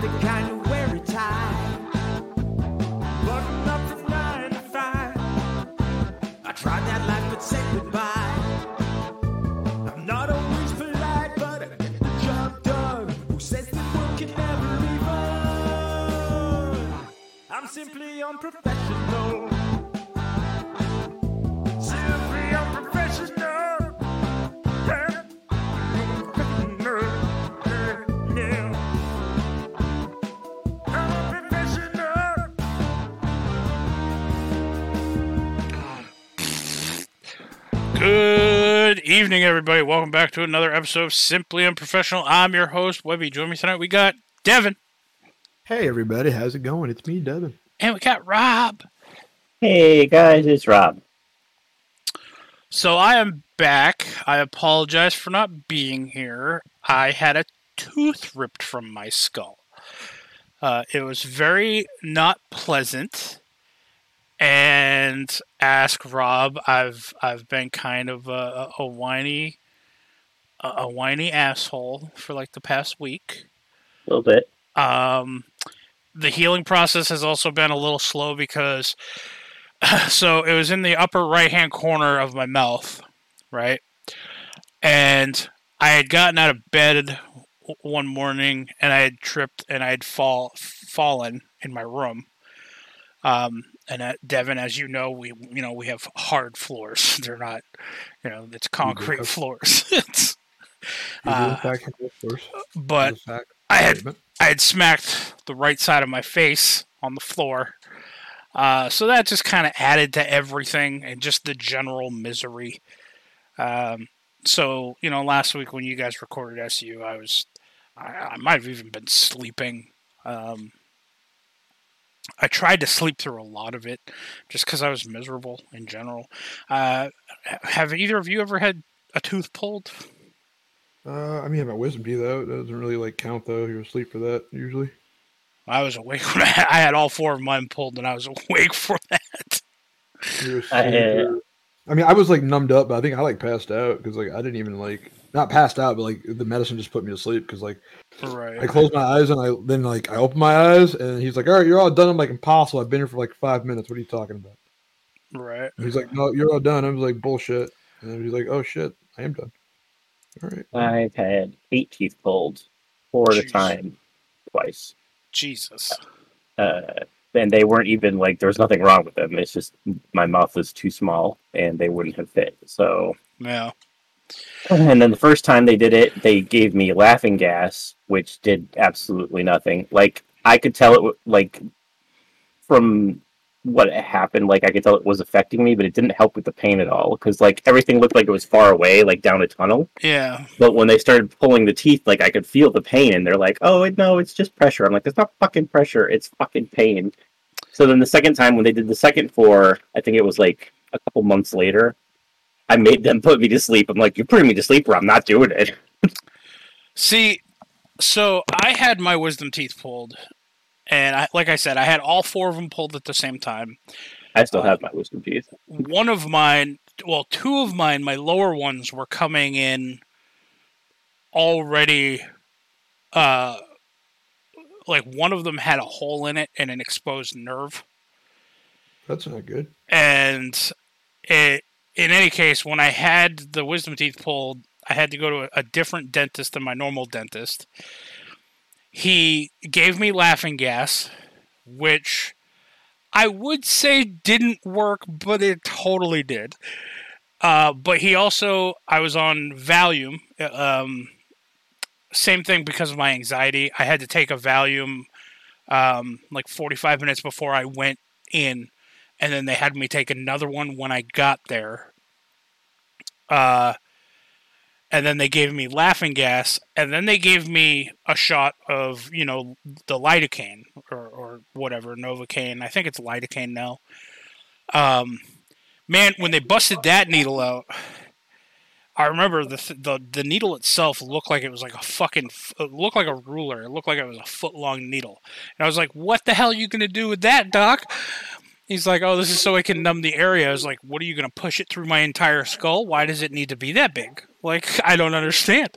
the kind you wear a tie. Button up from nine to five. I tried that life, but said goodbye. I'm not always polite, but I the job. Who says that work can never be fun? I'm simply unprofessional. Evening, everybody. Welcome back to another episode of Simply Unprofessional. I'm your host, Webby. Join me tonight. We got Devin Hey everybody, how's it going? It's me, Devin. and we got Rob. Hey guys, it's Rob. So I am back. I apologize for not being here. I had a tooth ripped from my skull. Uh, it was very not pleasant. And ask Rob. I've I've been kind of a, a whiny, a, a whiny asshole for like the past week. A little bit. Um, the healing process has also been a little slow because so it was in the upper right hand corner of my mouth, right? And I had gotten out of bed one morning and I had tripped and I had fall fallen in my room. Um, and uh, Devin, as you know, we you know we have hard floors. They're not, you know, it's concrete have- floors. it's, Uh, in fact, have a but I had statement. I had smacked the right side of my face on the floor. Uh, so that just kind of added to everything and just the general misery. Um, so, you know, last week when you guys recorded SU, I was, I, I might have even been sleeping. Um, I tried to sleep through a lot of it just because I was miserable in general. Uh, have either of you ever had a tooth pulled? Uh, I mean, I have my wisdom teeth out. It doesn't really like count though. You're asleep for that usually. I was awake when I, I had all four of mine pulled, and I was awake for that. I had- I mean, I was like numbed up, but I think I like passed out because like I didn't even like not passed out, but like the medicine just put me to sleep because like Right. I closed my eyes and I then like I opened my eyes and he's like, "All right, you're all done." I'm like, "Impossible! I've been here for like five minutes. What are you talking about?" Right. And he's like, "No, you're all done." I was like, "Bullshit," and he's like, "Oh shit, I am done." All right. I've had eight teeth pulled, four at a time, twice. Jesus. Uh, and they weren't even like there was nothing wrong with them. It's just my mouth was too small and they wouldn't have fit. So, Yeah. And then the first time they did it, they gave me laughing gas, which did absolutely nothing. Like I could tell it like from what happened, like I could tell it was affecting me, but it didn't help with the pain at all because like everything looked like it was far away, like down a tunnel. Yeah. But when they started pulling the teeth, like I could feel the pain, and they're like, "Oh no, it's just pressure." I'm like, "It's not fucking pressure; it's fucking pain." So then the second time when they did the second four, I think it was like a couple months later, I made them put me to sleep. I'm like, "You're putting me to sleep, or I'm not doing it." See, so I had my wisdom teeth pulled, and I, like I said, I had all four of them pulled at the same time. I still have my wisdom teeth. One of mine, well, two of mine, my lower ones were coming in already. Uh, like one of them had a hole in it and an exposed nerve. That's not good. and it, in any case, when I had the wisdom teeth pulled, I had to go to a, a different dentist than my normal dentist. He gave me laughing gas, which I would say didn't work, but it totally did. Uh, but he also, I was on Valium. Um, same thing because of my anxiety. I had to take a Valium um, like 45 minutes before I went in and then they had me take another one when I got there. Uh, and then they gave me laughing gas, and then they gave me a shot of you know the lidocaine or or whatever novocaine. I think it's lidocaine now. Um, man, when they busted that needle out, I remember the th- the the needle itself looked like it was like a fucking it looked like a ruler. It looked like it was a foot long needle, and I was like, "What the hell are you gonna do with that, doc?" He's like, "Oh, this is so I can numb the area." I was like, "What are you gonna push it through my entire skull? Why does it need to be that big? Like, I don't understand."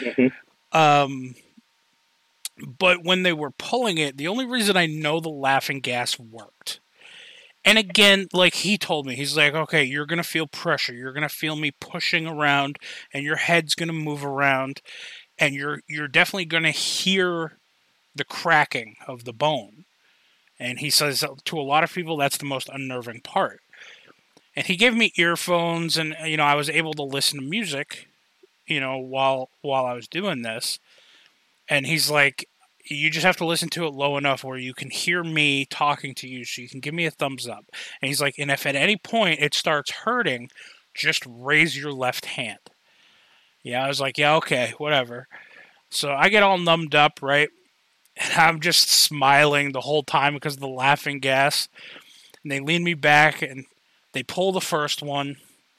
Mhm. Um, But when they were pulling it, the only reason I know the laughing gas worked. And again, like he told me, he's like, okay, you're going to feel pressure. You're going to feel me pushing around and your head's going to move around and you're you're definitely going to hear the cracking of the bone. And he says to a lot of people that's the most unnerving part. And he gave me earphones and you know, I was able to listen to music, you know, while while I was doing this. And he's like you just have to listen to it low enough where you can hear me talking to you so you can give me a thumbs up. And he's like, and if at any point it starts hurting, just raise your left hand. Yeah, I was like, yeah, okay, whatever. So I get all numbed up, right? And I'm just smiling the whole time because of the laughing gas. And they lean me back and they pull the first one.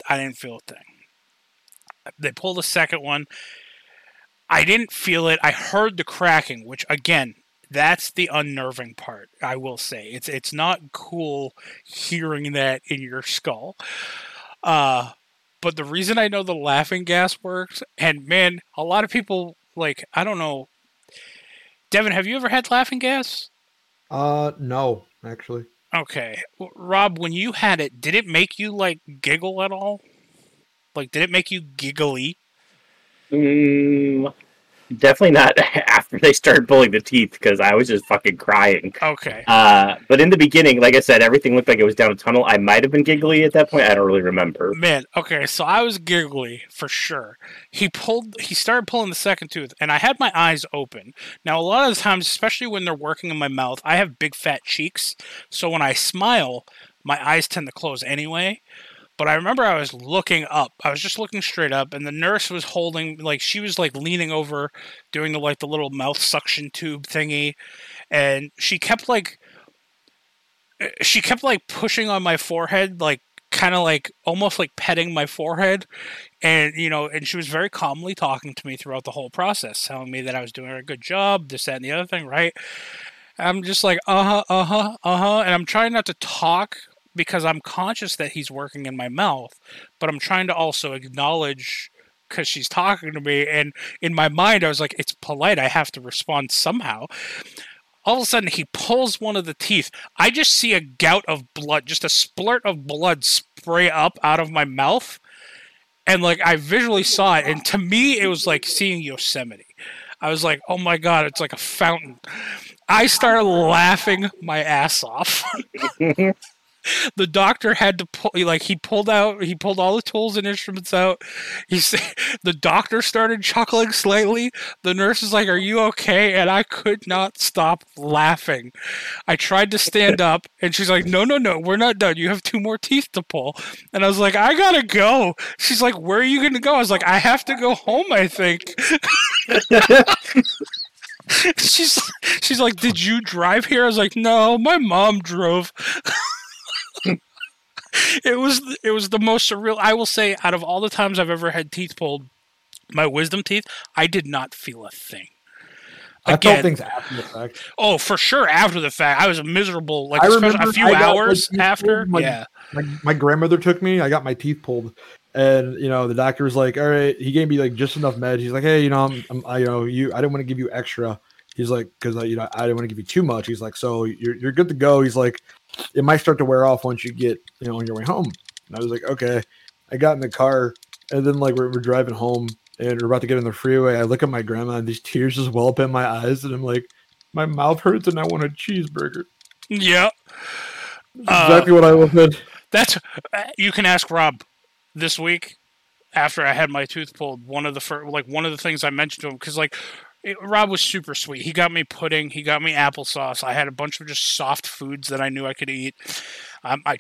I didn't feel a thing. They pull the second one I didn't feel it. I heard the cracking, which again, that's the unnerving part. I will say it's it's not cool hearing that in your skull. Uh, but the reason I know the laughing gas works, and man, a lot of people like I don't know. Devin, have you ever had laughing gas? Uh, no, actually. Okay, Rob, when you had it, did it make you like giggle at all? Like, did it make you giggly? Mm, definitely not after they started pulling the teeth because I was just fucking crying. Okay. Uh, but in the beginning, like I said, everything looked like it was down a tunnel. I might have been giggly at that point. I don't really remember. Man, okay, so I was giggly for sure. He pulled, he started pulling the second tooth, and I had my eyes open. Now, a lot of times, especially when they're working in my mouth, I have big fat cheeks, so when I smile, my eyes tend to close anyway. But I remember I was looking up. I was just looking straight up, and the nurse was holding, like, she was like leaning over, doing the like the little mouth suction tube thingy, and she kept like, eh, she kept like pushing on my forehead, like kind of like almost like petting my forehead and you know and she was very calmly talking to me throughout the whole process telling me that i was doing a good job this that and the other thing right i'm just like uh-huh uh-huh uh-huh and i'm trying not to talk because I'm conscious that he's working in my mouth, but I'm trying to also acknowledge because she's talking to me. And in my mind, I was like, it's polite. I have to respond somehow. All of a sudden, he pulls one of the teeth. I just see a gout of blood, just a splurt of blood spray up out of my mouth. And like, I visually saw it. And to me, it was like seeing Yosemite. I was like, oh my God, it's like a fountain. I started laughing my ass off. the doctor had to pull like he pulled out he pulled all the tools and instruments out. He said the doctor started chuckling slightly. The nurse is like are you okay? And i could not stop laughing. I tried to stand up and she's like no no no we're not done. You have two more teeth to pull. And i was like i gotta go. She's like where are you gonna go? I was like i have to go home i think. She's she's like did you drive here? I was like no my mom drove it was it was the most surreal. I will say, out of all the times I've ever had teeth pulled, my wisdom teeth, I did not feel a thing. I felt things after the fact. Oh, for sure, after the fact, I was miserable. Like I remember a few I hours after. my- yeah, My, my grandmother took me. I got my teeth pulled, and you know the doctor was like, "All right." He gave me like just enough meds. He's like, "Hey, you know, I'm, I'm I, you know, you. I didn't want to give you extra." He's like, "Cause uh, you know, I didn't want to give you too much." He's like, "So you're you're good to go." He's like, "It might start to wear off once you get you know on your way home." And I was like, "Okay." I got in the car, and then like we're, we're driving home, and we're about to get on the freeway. I look at my grandma, and these tears just well up in my eyes, and I'm like, "My mouth hurts, and I want a cheeseburger." yeah. Uh, exactly what I wanted. That's you can ask Rob this week after I had my tooth pulled. One of the first, like one of the things I mentioned to him because like it, Rob was super sweet. He got me pudding. He got me applesauce. I had a bunch of just soft foods that I knew I could eat. Um, I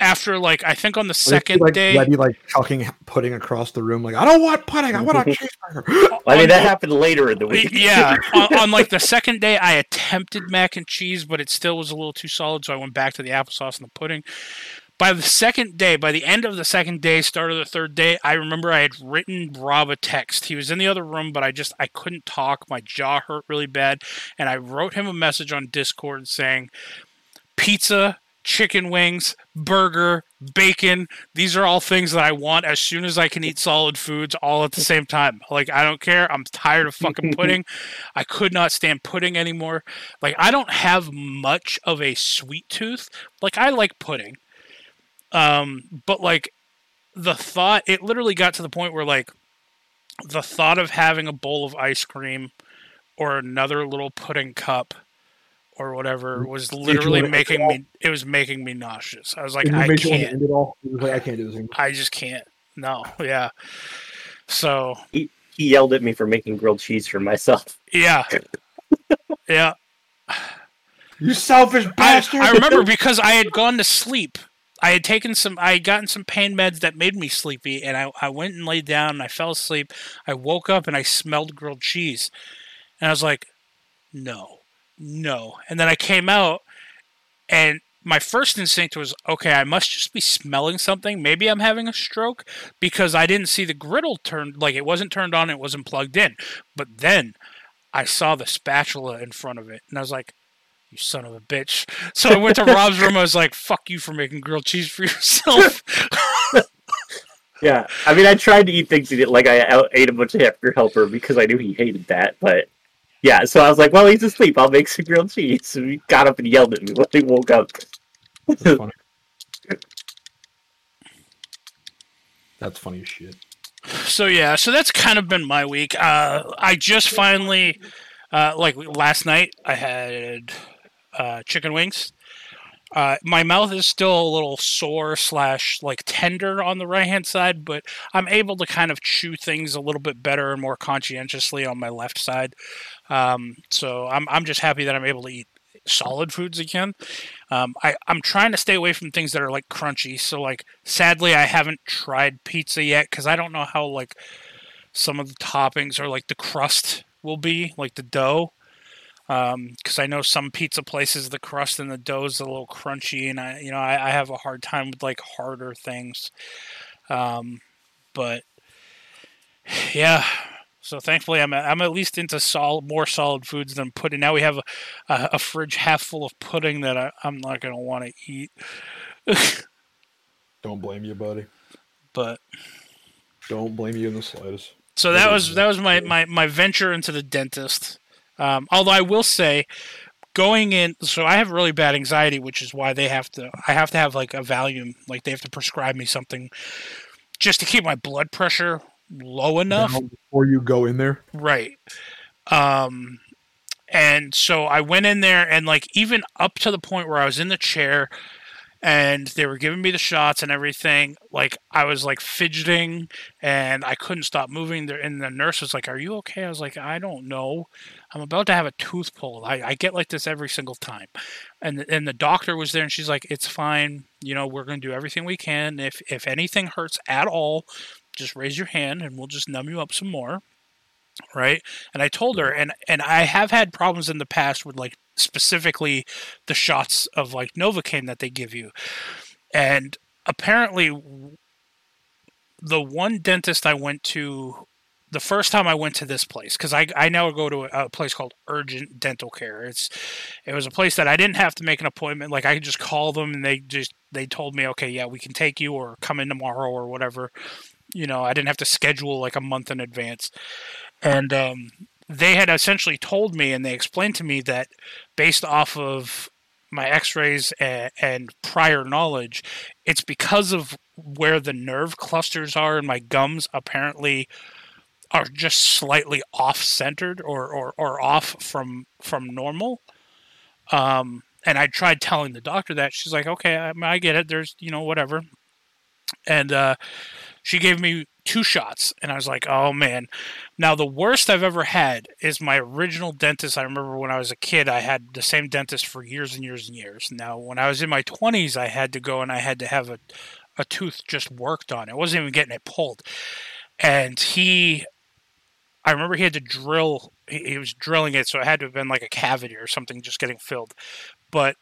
after like I think on the second like, day. I'd be like chucking pudding across the room, like I don't want pudding, I want a cheeseburger. I mean, that happened later in the week. yeah, on, on like the second day, I attempted mac and cheese, but it still was a little too solid, so I went back to the applesauce and the pudding. By the second day, by the end of the second day, start of the third day, I remember I had written Rob a text. He was in the other room, but I just I couldn't talk. My jaw hurt really bad, and I wrote him a message on Discord saying, "Pizza chicken wings, burger, bacon. These are all things that I want as soon as I can eat solid foods all at the same time. Like I don't care. I'm tired of fucking pudding. I could not stand pudding anymore. Like I don't have much of a sweet tooth. Like I like pudding. Um but like the thought it literally got to the point where like the thought of having a bowl of ice cream or another little pudding cup or whatever was literally wanna it making me it was making me nauseous. I was like I made you want to can't it all. He was like, I can't do this anymore. I just can't. No, yeah. So He yelled at me for making grilled cheese for myself. yeah. Yeah. You selfish I, bastard! I remember because I had gone to sleep. I had taken some I had gotten some pain meds that made me sleepy and I, I went and laid down and I fell asleep. I woke up and I smelled grilled cheese. And I was like, no, no. And then I came out and my first instinct was, okay, I must just be smelling something. Maybe I'm having a stroke because I didn't see the griddle turned, like it wasn't turned on, it wasn't plugged in. But then I saw the spatula in front of it and I was like, you son of a bitch. So I went to Rob's room. I was like, fuck you for making grilled cheese for yourself. Yeah, I mean, I tried to eat things he did, like I ate a bunch of Hamburger Helper because I knew he hated that. But yeah, so I was like, well, he's asleep. I'll make some grilled cheese. So he got up and yelled at me when he woke up. That's funny. That's funny as shit. so yeah, so that's kind of been my week. Uh, I just finally, uh, like last night, I had uh, chicken wings. Uh, my mouth is still a little sore slash like tender on the right hand side, but I'm able to kind of chew things a little bit better and more conscientiously on my left side. Um, so I'm I'm just happy that I'm able to eat solid foods again. Um, I I'm trying to stay away from things that are like crunchy. So like sadly, I haven't tried pizza yet because I don't know how like some of the toppings or like the crust will be like the dough because I know some pizza places the crust and the dough is a little crunchy, and I you know I, I have a hard time with like harder things. Um, but yeah, so thankfully I'm I'm at least into solid more solid foods than pudding. Now we have a, a, a fridge half full of pudding that I, I'm not gonna want to eat. Don't blame you, buddy. but Don't blame you in the slightest. So that was that was my my, my venture into the dentist. Um, although I will say, going in, so I have really bad anxiety, which is why they have to. I have to have like a Valium, like they have to prescribe me something just to keep my blood pressure low enough. Now, before you go in there, Right. Um and so I went in there and like even up to the point where I was in the chair and they were giving me the shots and everything, like I was like fidgeting and I couldn't stop moving there and the nurse was like, Are you okay? I was like, I don't know. I'm about to have a tooth pulled. I, I get like this every single time. And and the doctor was there and she's like, It's fine, you know, we're gonna do everything we can. If if anything hurts at all, just raise your hand and we'll just numb you up some more right? And i told her mm-hmm. and and i have had problems in the past with like specifically the shots of like novocaine that they give you. And apparently the one dentist i went to the first time i went to this place because I, I now go to a, a place called urgent dental care. It's it was a place that i didn't have to make an appointment. Like i could just call them and they just they told me okay yeah we can take you or come in tomorrow or whatever. You know i didn't have to schedule like a month in advance and um, they had essentially told me and they explained to me that based off of my x-rays and, and prior knowledge it's because of where the nerve clusters are in my gums apparently are just slightly off centered or, or, or off from from normal. Um, and i tried telling the doctor that. She's like okay I, I get it. There's you know whatever. And uh, she gave me two shots and i was like oh man. Now the worst i've ever had is my original dentist. I remember when i was a kid i had the same dentist for years and years and years. Now when i was in my 20s i had to go and i had to have a, a tooth just worked on. It wasn't even getting it pulled. And he i remember he had to drill he, he was drilling it so it had to have been like a cavity or something just getting filled. But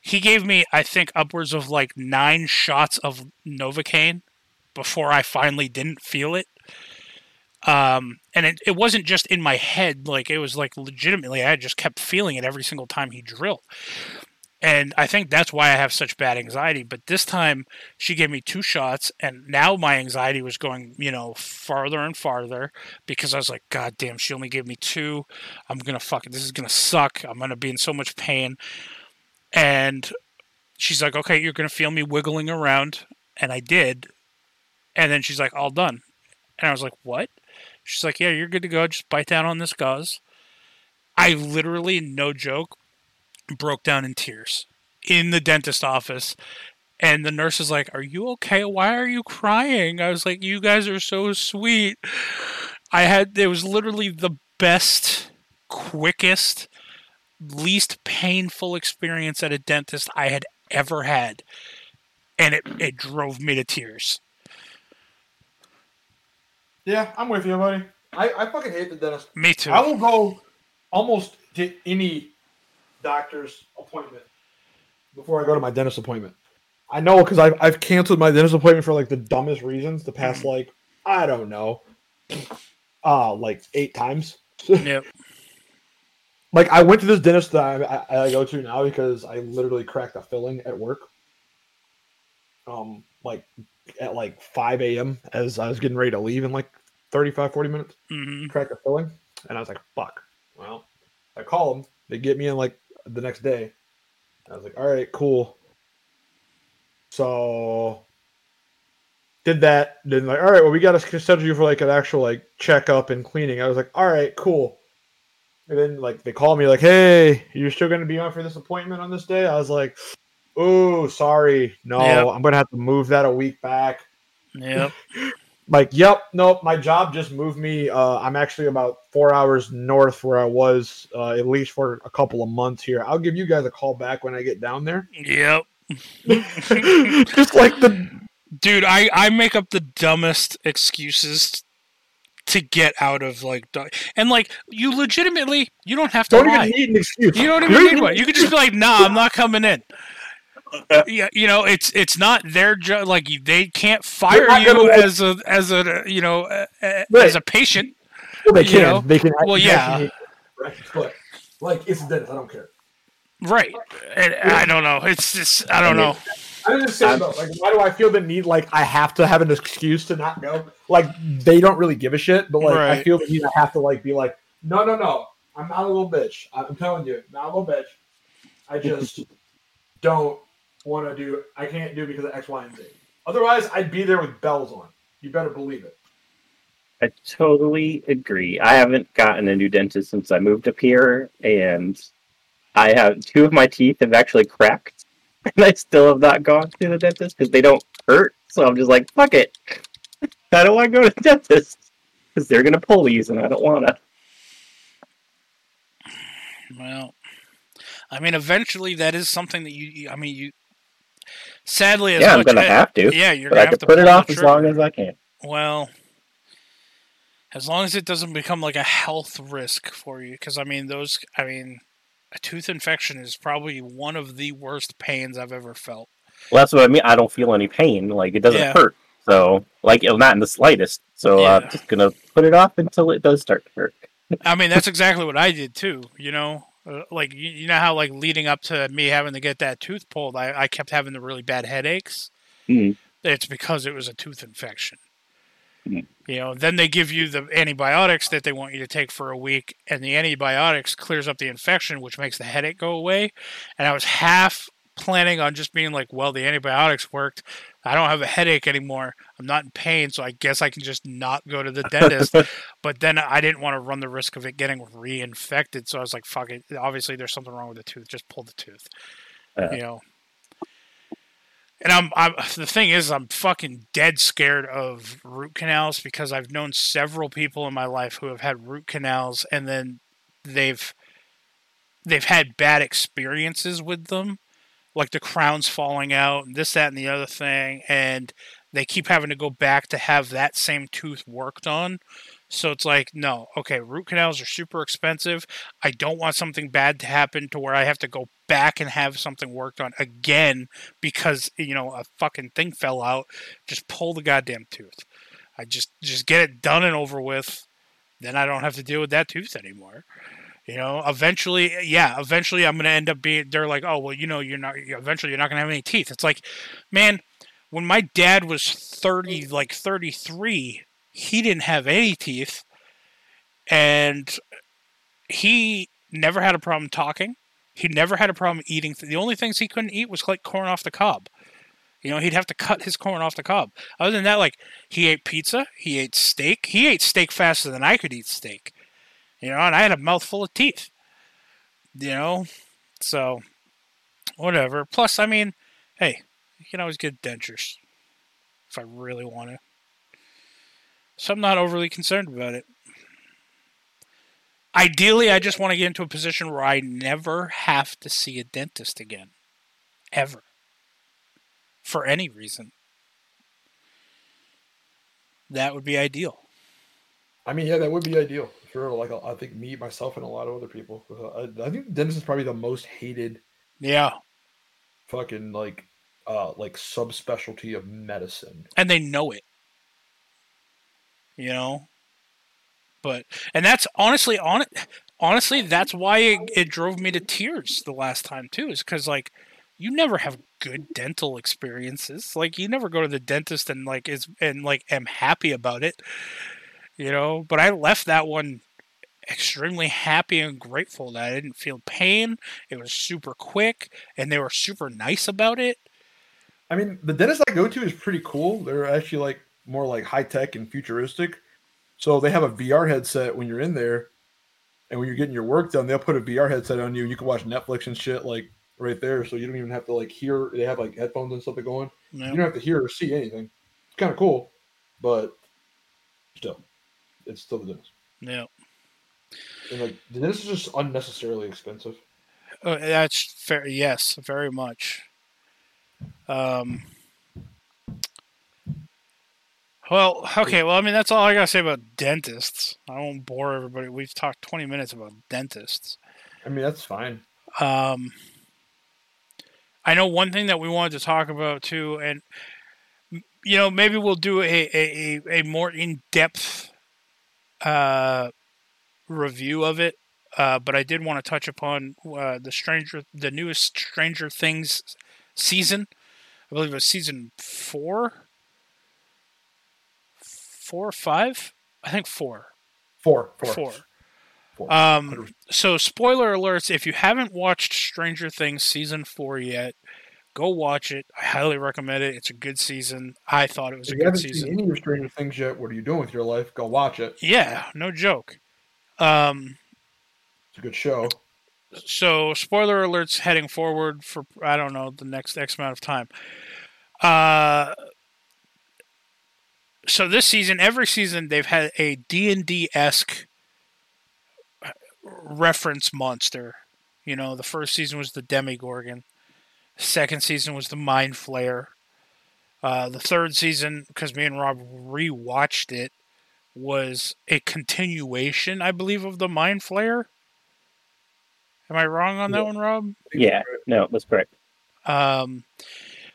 he gave me i think upwards of like nine shots of novocaine before I finally didn't feel it. Um, and it, it wasn't just in my head, like it was like legitimately, I just kept feeling it every single time he drilled. And I think that's why I have such bad anxiety. But this time she gave me two shots, and now my anxiety was going, you know, farther and farther because I was like, God damn, she only gave me two. I'm gonna fuck it. This is gonna suck. I'm gonna be in so much pain. And she's like, Okay, you're gonna feel me wiggling around. And I did. And then she's like, All done. And I was like, What? She's like, Yeah, you're good to go. Just bite down on this gauze. I literally, no joke, broke down in tears in the dentist office. And the nurse is like, Are you okay? Why are you crying? I was like, You guys are so sweet. I had, it was literally the best, quickest, least painful experience at a dentist I had ever had. And it, it drove me to tears. Yeah, I'm with you, buddy. I, I fucking hate the dentist. Me too. I will go almost to any doctor's appointment before I go to my dentist appointment. I know because I've, I've canceled my dentist appointment for like the dumbest reasons the past like I don't know, uh like eight times. Yep. like I went to this dentist that I, I, I go to now because I literally cracked a filling at work. Um, like at like 5 a.m. as I was getting ready to leave in like 35, 40 minutes hmm crack a filling, and I was like, "Fuck." Well, I call them. They get me in like the next day. I was like, "All right, cool." So did that. Then like, all right, well, we got to schedule you for like an actual like checkup and cleaning. I was like, all right, cool. And then like they called me like, hey, you're still gonna be on for this appointment on this day? I was like, oh, sorry, no, Yep. I'm gonna have to move that a week back Yep. like yep nope my job just moved me uh i'm actually about four hours north where i was uh, at least for a couple of months here i'll give you guys a call back when i get down there Yep. just like the Dude, I, I make up the dumbest excuses to get out of like and like you legitimately you don't have to don't lie. even need an excuse You don't You even need one. You could just be like, "Nah, I'm not coming in." Yeah, you know, it's it's not their job. Like they can't fire you as a as a you know uh, uh, Right. as a patient. Well, they can know? they can Well, yeah. can- right, but like it's a dentist i don't care Right. And I don't know. It's just I don't know. I just say though, like, why do I feel the need like I have to have an excuse to not go? Like they don't really give a shit, but like I feel the need I have to like be like, no, no, no, I'm not a little bitch. I'm telling you, not a little bitch. I just don't want to do. I can't do because of X, Y, and Z. Otherwise, I'd be there with bells on. You better believe it. I totally agree. I haven't gotten a new dentist since I moved up here, and I have two of my teeth have actually cracked, and I still have not gone to the dentist because they don't hurt. So I'm just like, fuck it. I don't want to go to the dentist because they're gonna pull these, and I don't want to. Well, I mean, eventually that is something that you. you- I mean, you. Sadly, as Yeah, I'm gonna as- have to, Yeah, you're gonna I have to put it off as long as I can. Well, as long as it doesn't become like a health risk for you, because I mean, those. I mean, a tooth infection is probably one of the worst pains I've ever felt. Well, that's what I mean. I don't feel any pain. Like it doesn't Yeah. hurt. So, like, it'll not in the slightest. So Yeah. I'm just gonna put it off until it does start to hurt. I mean, that's exactly what I did too. You know, uh, like you, you know how like leading up to me having to get that tooth pulled, I, I kept having the really bad headaches. Mhm. It's because it was a tooth infection. Mhm. You know, then they give you the antibiotics that they want you to take for a week, and the antibiotics clears up the infection, which makes the headache go away. And I was half planning on just being like, well, the antibiotics worked. I don't have a headache anymore. I'm not in pain, so I guess I can just not go to the dentist. but then I didn't want to run the risk of it getting reinfected, so I was like, fuck it. Obviously, there's something wrong with the tooth. Just pull the tooth. Yeah. You know. And I'm, I'm the thing is I'm fucking dead scared of root canals because I've known several people in my life who have had root canals and then they've they've had bad experiences with them like the crowns falling out and this that and the other thing and they keep having to go back to have that same tooth worked on. So it's like no okay root canals are super expensive. I don't want something bad to happen to where i have to go back and have something worked on again because you know a fucking thing fell out. Just pull the goddamn tooth. I just just get it done and over with. Then i don't have to deal with that tooth anymore You know, eventually, yeah, eventually I'm to end up being, they're like, oh, well, you know, you're not, eventually you're not to have any teeth. It's like, man, when my dad was 30, like 33, he didn't have any teeth. And he never had a problem talking. He never had a problem eating. The only things he couldn't eat was like corn off the cob. You know, he'd have to cut his corn off the cob. Other than that, like he ate pizza, he ate steak. He ate steak faster than I could eat steak. You know, and I had a mouthful of teeth. You know, so whatever. Plus, I mean, hey, you can always get dentures if I really want to. So I'm not overly concerned about it. Ideally, I just want to get into a position where I never have to see a dentist again. Ever. For any reason. That would be ideal. I mean, yeah, that would be ideal. Sure, like I think me, myself, and a lot of other people. I, I think dentist is probably the most hated. Yeah. Fucking like, uh, like subspecialty of medicine. And they know it. You know. But and that's honestly on honestly that's why it, it drove me to tears the last time too is because like you never have good dental experiences like you never go to the dentist and like is and like am happy about it you know but i left that one extremely happy and grateful that i didn't feel pain. It was super quick and they were super nice about it. I mean the dentist i go to is pretty cool. They're actually like more like high tech and futuristic. So they have a vr headset when you're in there and when you're getting your work done they'll put a vr headset on you and you can watch netflix and shit like right there. So you don't even have to like hear they have like headphones and stuff going. you don't have to hear or see anything. It's kind of cool but still it's still the dentist. Yeah and like dentist is just unnecessarily expensive Uh, that's fair. Yes, very much. Um. Well, okay. Well, I mean, that's all I gotta say about dentists. I won't bore everybody. We've talked twenty minutes about dentists. i mean that's fine Um. I know one thing that we wanted to talk about too, and you know, maybe we'll do a a, a, a more in depth uh, review of it. Uh, but I did want to touch upon uh, the Stranger, the newest Stranger Things season. I believe it was season four, four or five. I think four. four four Four. Four. Um, so spoiler alerts: if you haven't watched Stranger Things season four yet, go watch it. I highly recommend it. It's a good season. I thought it was if a you good haven't season. seen any of stranger things yet what are you doing with your life go watch it Yeah, no joke. Um, it's a good show so spoiler alerts heading forward for I don't know the next X amount of time. Uh, so this season, every season they've had a D and D esque reference monster. You know, the first season was the Demogorgon. Second season was the Mind Flayer. Uh, the third season, because me and Rob rewatched it, was a continuation, I believe, of the Mind Flayer. Am I wrong on that Yeah. one, Rob? Yeah, no, that's correct. Um,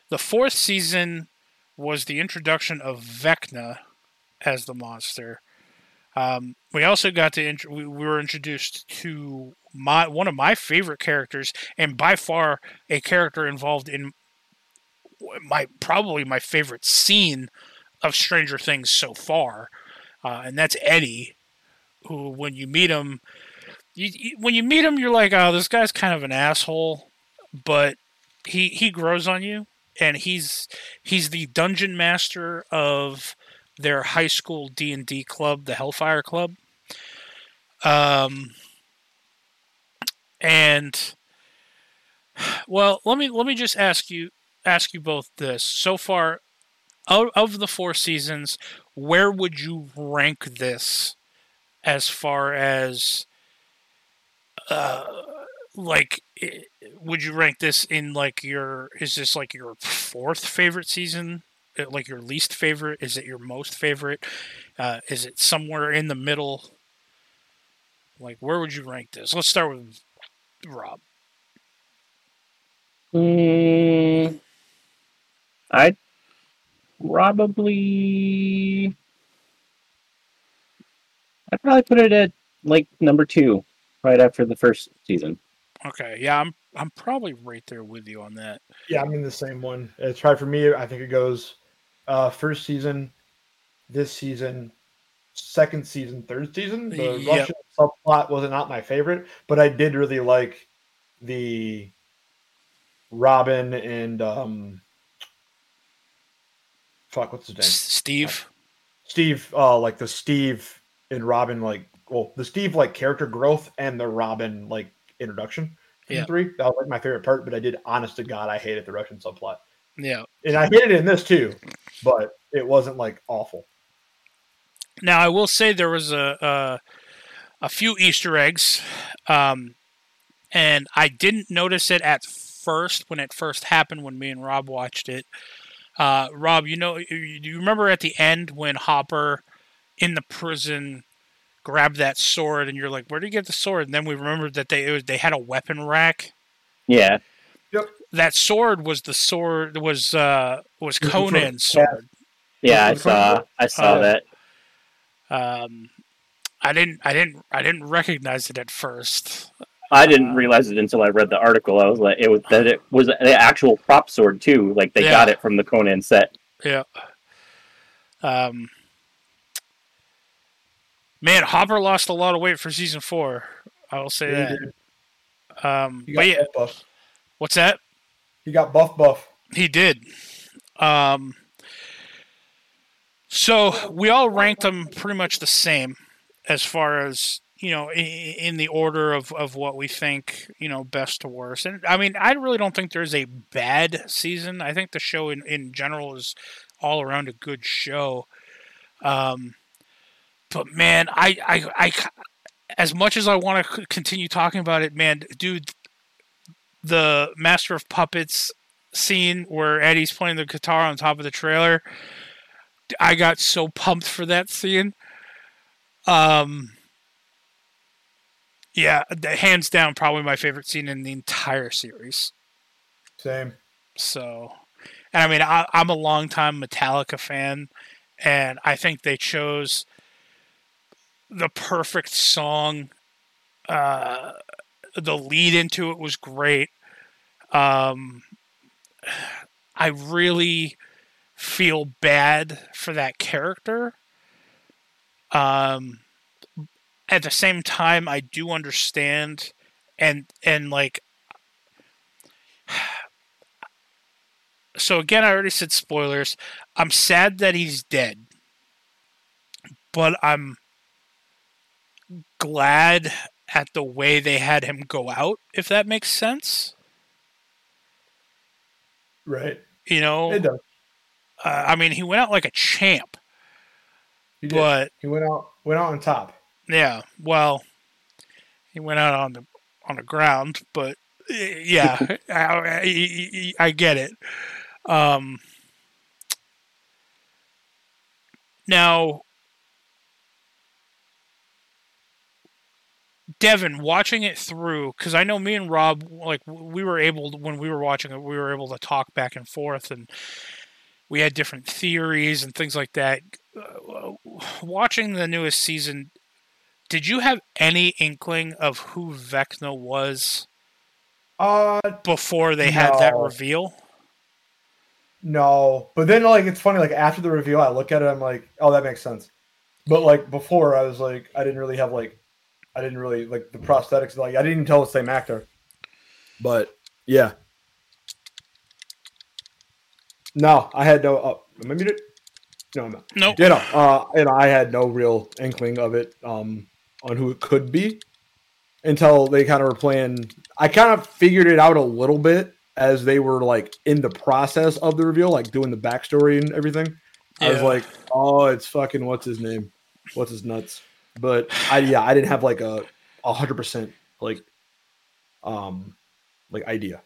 the fourth season was the introduction of Vecna as the monster. Um, we also got to int- we, we were introduced to my one of my favorite characters, and by far a character involved in my probably my favorite scene of Stranger Things so far, uh, and that's Eddie, who when you meet him, you, you, when you meet him, you're like, oh, this guy's kind of an asshole, but he he grows on you, and he's he's the dungeon master of their high school D and D club, the Hellfire Club. Um, and well, let me let me just ask you ask you both this. So far, out of the four seasons, where would you rank this as far as uh like would you rank this in like your is this like your fourth favorite season? Uh, like your least favorite? Is it your most favorite? Uh is it somewhere in the middle? Like where would you rank this? Let's start with rob. Mm, I'd probably, I'd probably put it at like number two. right after the first season. Okay, yeah, I'm I'm probably right there with you on that. Yeah, I'm in the same one. It's right for me. I think it goes uh first season, this season, second season, third season. The Yep. Russian subplot was not my favorite, but I did really like the Robin and um fuck what's his name? Steve. Steve uh like the Steve and Robin like well the Steve like character growth and the Robin like introduction in Yeah. three. That was like my favorite part, but I did honest to God I hated the Russian subplot. Yeah. And I hated it in this too, but it wasn't like awful. Now I will say there was a a, a few Easter eggs, um, and I didn't notice it at first when it first happened when me and Rob watched it. Uh, Rob, you know, you, you remember at the end when Hopper in the prison grabbed that sword, and you're like, "Where did he get the sword?" And then we remembered that they it was, they had a weapon rack. Yeah, Yep. That sword was the sword was uh, was Was it from- Conan's sword. yeah, I saw, I saw Uh, that. Um, I didn't I didn't I didn't recognize it at first. I didn't realize it until I read the article. I was like, it was that it was the actual prop sword too. Like they Yeah. got it from the Conan set. Yeah. Um. Man, Hopper lost a lot of weight for season four. I will say Yeah, he, that. did. Um, He but got yeah, buff, buff. what's that? He got buff buff. He did. Um. So we all ranked them pretty much the same, as far as you know, in the order of of what we think you know best to worst. And I mean, I really don't think there's a bad season. I think the show in in general is all around a good show. Um. But man, I, I, I, as much as I want to continue talking about it, man, dude, the Master of Puppets scene where Eddie's playing the guitar on top of the trailer. I got so pumped for that scene. Um, yeah, the- hands down, probably my favorite scene in the entire series. Same. So, and I mean, I, I'm a longtime Metallica fan, and I think they chose the perfect song. Uh, the lead into it was great. Um, I really feel bad for that character. Um, at the same time, I do understand, and and like so again, I already said spoilers. I'm sad that he's dead, but I'm glad at the way they had him go out. If that makes sense, Right. you know. It does. Uh, I mean, he went out like a champ, He did. but he went out went out on top. Yeah, well, he went out on the on the ground, but yeah, I, I, I get it. Um, now, Devin, watching it through, because I know me and Rob, like we were able to, when we were watching it, we were able to talk back and forth, and we had different theories and things like that. Uh, watching the newest season, did you have any inkling of who Vecna was Uh before they had that reveal? no. But then like it's funny, like after the reveal I look at it, I'm like, oh that makes sense. But like before I was like I didn't really have like I didn't really like the prosthetics, like I didn't even tell the same actor. But yeah. No, I had no uh, am I muted? No, I'm not. Nope. you know, uh, and I had no real inkling of it um, on who it could be until they kind of were playing. I kind of figured it out a little bit as they were like in the process of the reveal, like doing the backstory and everything. I was like, oh, it's fucking what's his name, what's his nuts. But I yeah, I didn't have like a a hundred percent like um like idea.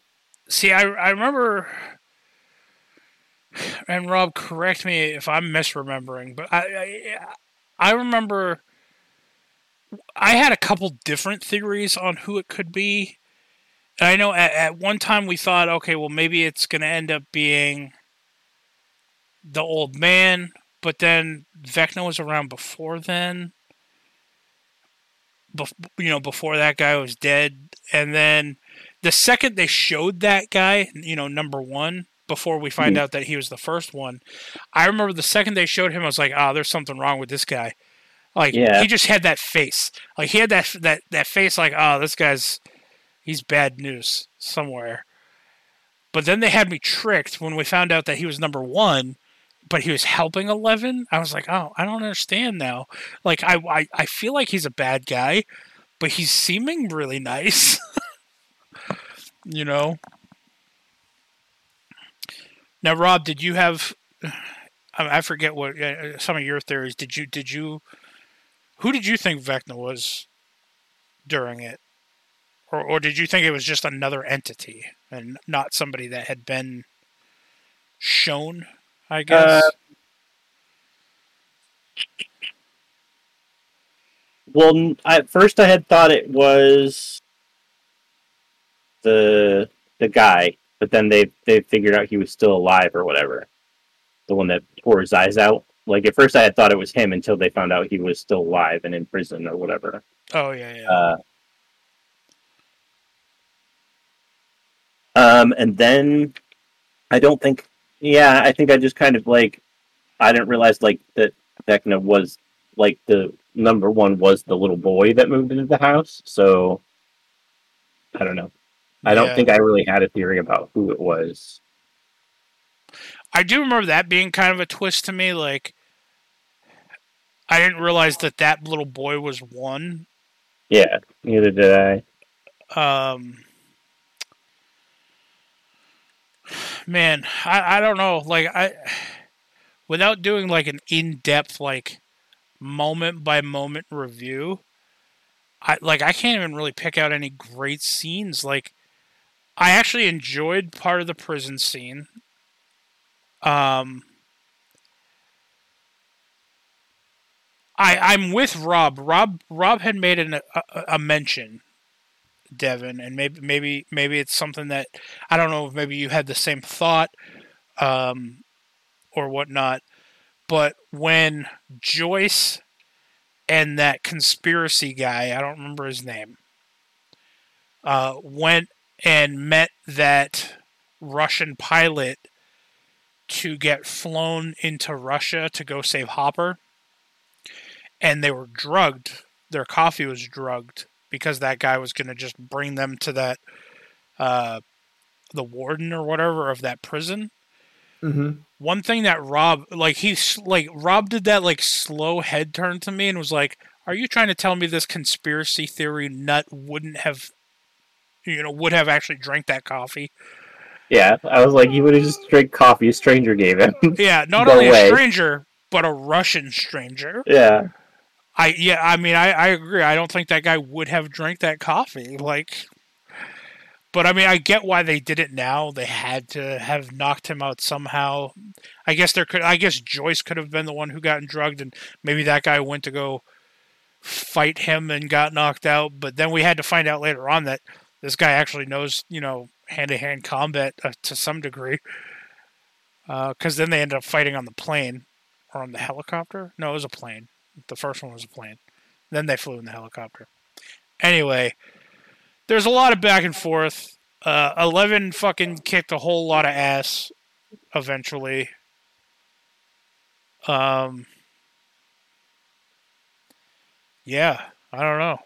See, I I remember, and Rob, correct me if I'm misremembering, but I I, I remember I had a couple different theories on who it could be. And I know at, at one time we thought, okay, well maybe it's going to end up being the old man, but then Vecna was around before then. bef- you know, before that guy was dead, and then the second they showed that guy, you know, number one, before we find Mhm. out that he was the first one, I remember the second they showed him, I was like, oh, there's something wrong with this guy. Like Yeah. he just had that face. Like he had that that that face. Like oh, this guy's he's bad news somewhere. But then they had me tricked when we found out that he was number one, but he was helping Eleven. I was like, oh, I don't understand now. Like I I, I feel like he's a bad guy, but he's seeming really nice. you know. Now, Rob, did you have? I forget what uh, some of your theories. Did you did you who did you think Vecna was during it? Or, or did you think it was just another entity and not somebody that had been shown, I guess? Uh, Well, at first I had thought it was the the guy, but then they they figured out he was still alive or whatever. The one that tore his eyes out. Like at first I had thought it was him until they found out he was still alive and in prison or whatever. oh, yeah, yeah. Uh, um, and then I don't think. Yeah, I think I just kind of like I didn't realize like that Vecna was like the number one was the little boy that moved into the house. So I don't know. I don't Yeah. think I really had a theory about who it was. I do remember that being kind of a twist to me. Like, I didn't realize that that little boy was one. Yeah, neither did I. um man I, I don't know like i without doing like an in-depth like moment by moment review i like i can't even really pick out any great scenes like i actually enjoyed part of the prison scene um I, I'm with Rob. Rob Rob had made an, a, a- mention Devin, and maybe maybe maybe it's something that I don't know if maybe you had the same thought, um, or whatnot. But when Joyce and that conspiracy guy, I don't remember his name, uh, went and met that Russian pilot to get flown into Russia to go save Hopper, and they were drugged. Their coffee was drugged because that guy was going to just bring them to that uh the warden or whatever of that prison hmm one thing that rob like he's like rob did that like slow head turn to me and was like are you trying to tell me this conspiracy theory nut wouldn't have you know would have actually drank that coffee Yeah, I was like, he would have just drank coffee a stranger gave him. yeah not No only way. a stranger but a russian stranger yeah, I yeah, I mean I, I agree. I don't think that guy would have drank that coffee. Like but I mean I get why they did it now. They had to have knocked him out somehow. I guess there could I guess Joyce could have been the one who got drugged and maybe that guy went to go fight him and got knocked out, but then we had to find out later on that this guy actually knows, you know, hand-to-hand combat uh, to some degree. Because then they ended up fighting on the plane or on the helicopter. No, it was a plane. The first one was a plane. Then they flew in the helicopter. Anyway, there's a lot of back and forth. Uh, Eleven fucking kicked a whole lot of ass eventually. Um, yeah, I don't know.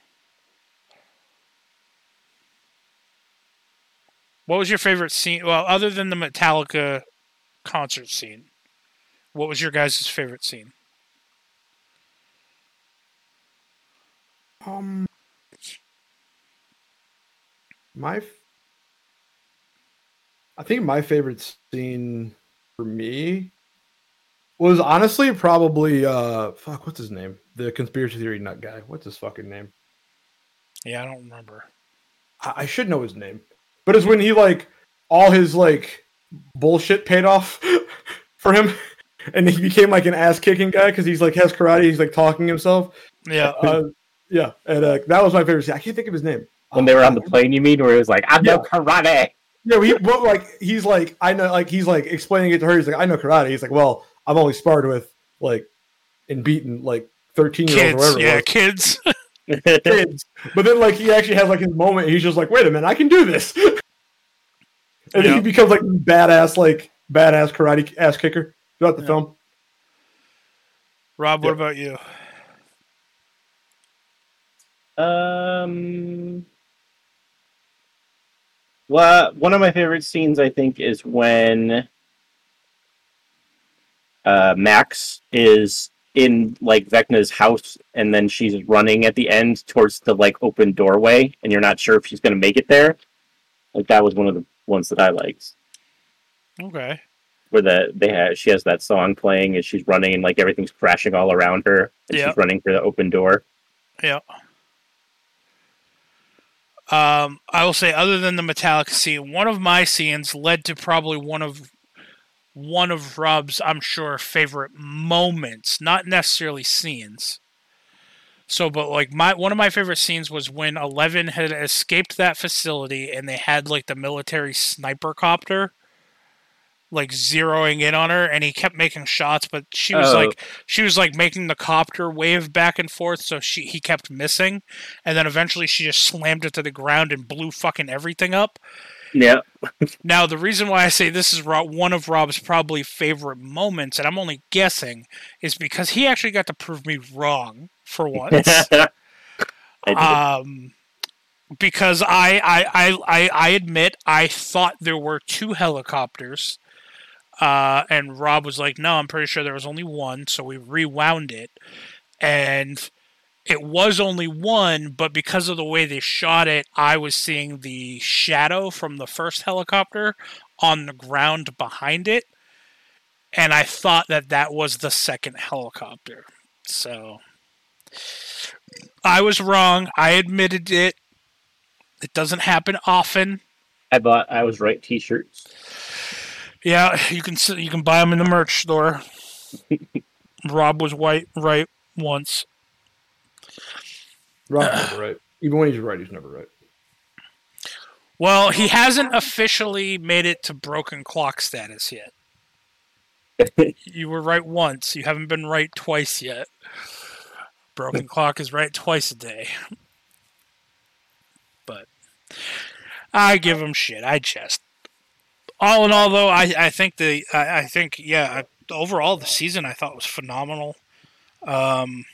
What was your favorite scene? Well, other than the Metallica concert scene, what was your guys' favorite scene? Um, my, I think my favorite scene for me was honestly probably uh, fuck, what's his name? The conspiracy theory nut guy. What's his fucking name? Yeah, I don't remember. I, I should know his name, but it's when he like all his like bullshit paid off for him, and he became like an ass kicking guy because he's like has karate. He's like talking himself. Yeah, Uh, yeah, and uh, that was my favorite scene. I can't think of his name. when they were on the plane, you mean, where he was like, I know Yeah. karate. Yeah, he, but like he's like I know, like he's like explaining it to her. He's like, I know karate. He's like, well, I've only sparred with like and beaten like thirteen year olds or kids. it Yeah, was. kids. kids. But then like he actually has like his moment. He's just like, wait a minute, I can do this. and Yeah. he becomes like badass, like badass karate ass kicker throughout the Yeah. film. Rob, what Yep. about you? Um. Well, one of my favorite scenes, I think, is when uh, Max is in like Vecna's house, and then she's running at the end towards the like open doorway, and you're not sure if she's going to make it there. Like that was one of the ones that I liked, Okay. where the they have she has that song playing, and she's running, and like everything's crashing all around her, and Yeah. she's running for the open door. Yeah. Um, I will say, other than the Metallica scene, one of my scenes led to probably one of one of Rob's, I'm sure, favorite moments, not necessarily scenes. So, but like my one of my favorite scenes was when Eleven had escaped that facility and they had like the military sniper copter, like zeroing in on her, and he kept making shots, but she was Oh. like she was like making the copter wave back and forth, so she he kept missing, and then eventually she just slammed it to the ground and blew fucking everything up. Yeah, Now, the reason why I say this is one of Rob's probably favorite moments, and I'm only guessing, is because he actually got to prove me wrong for once. Um, because I, I, I, I, I admit I thought there were two helicopters, uh, and Rob was like, "No, I'm pretty sure there was only one." So we rewound it, and it was only one. But because of the way they shot it, I was seeing the shadow from the first helicopter on the ground behind it, and I thought that that was the second helicopter. So I was wrong. I admitted it. It doesn't happen often. I bought I was right T-shirts. Yeah, you can you can buy them in the merch store. Rob was white right once. Rob's never right. Even when he's right, he's never right. Well, he hasn't officially made it to broken clock status yet. you were right once. You haven't been right twice yet. Broken clock is right twice a day. But I give him shit. I just all in all, though, I, I think the I, I think yeah. I, overall, the season I thought was phenomenal. Um,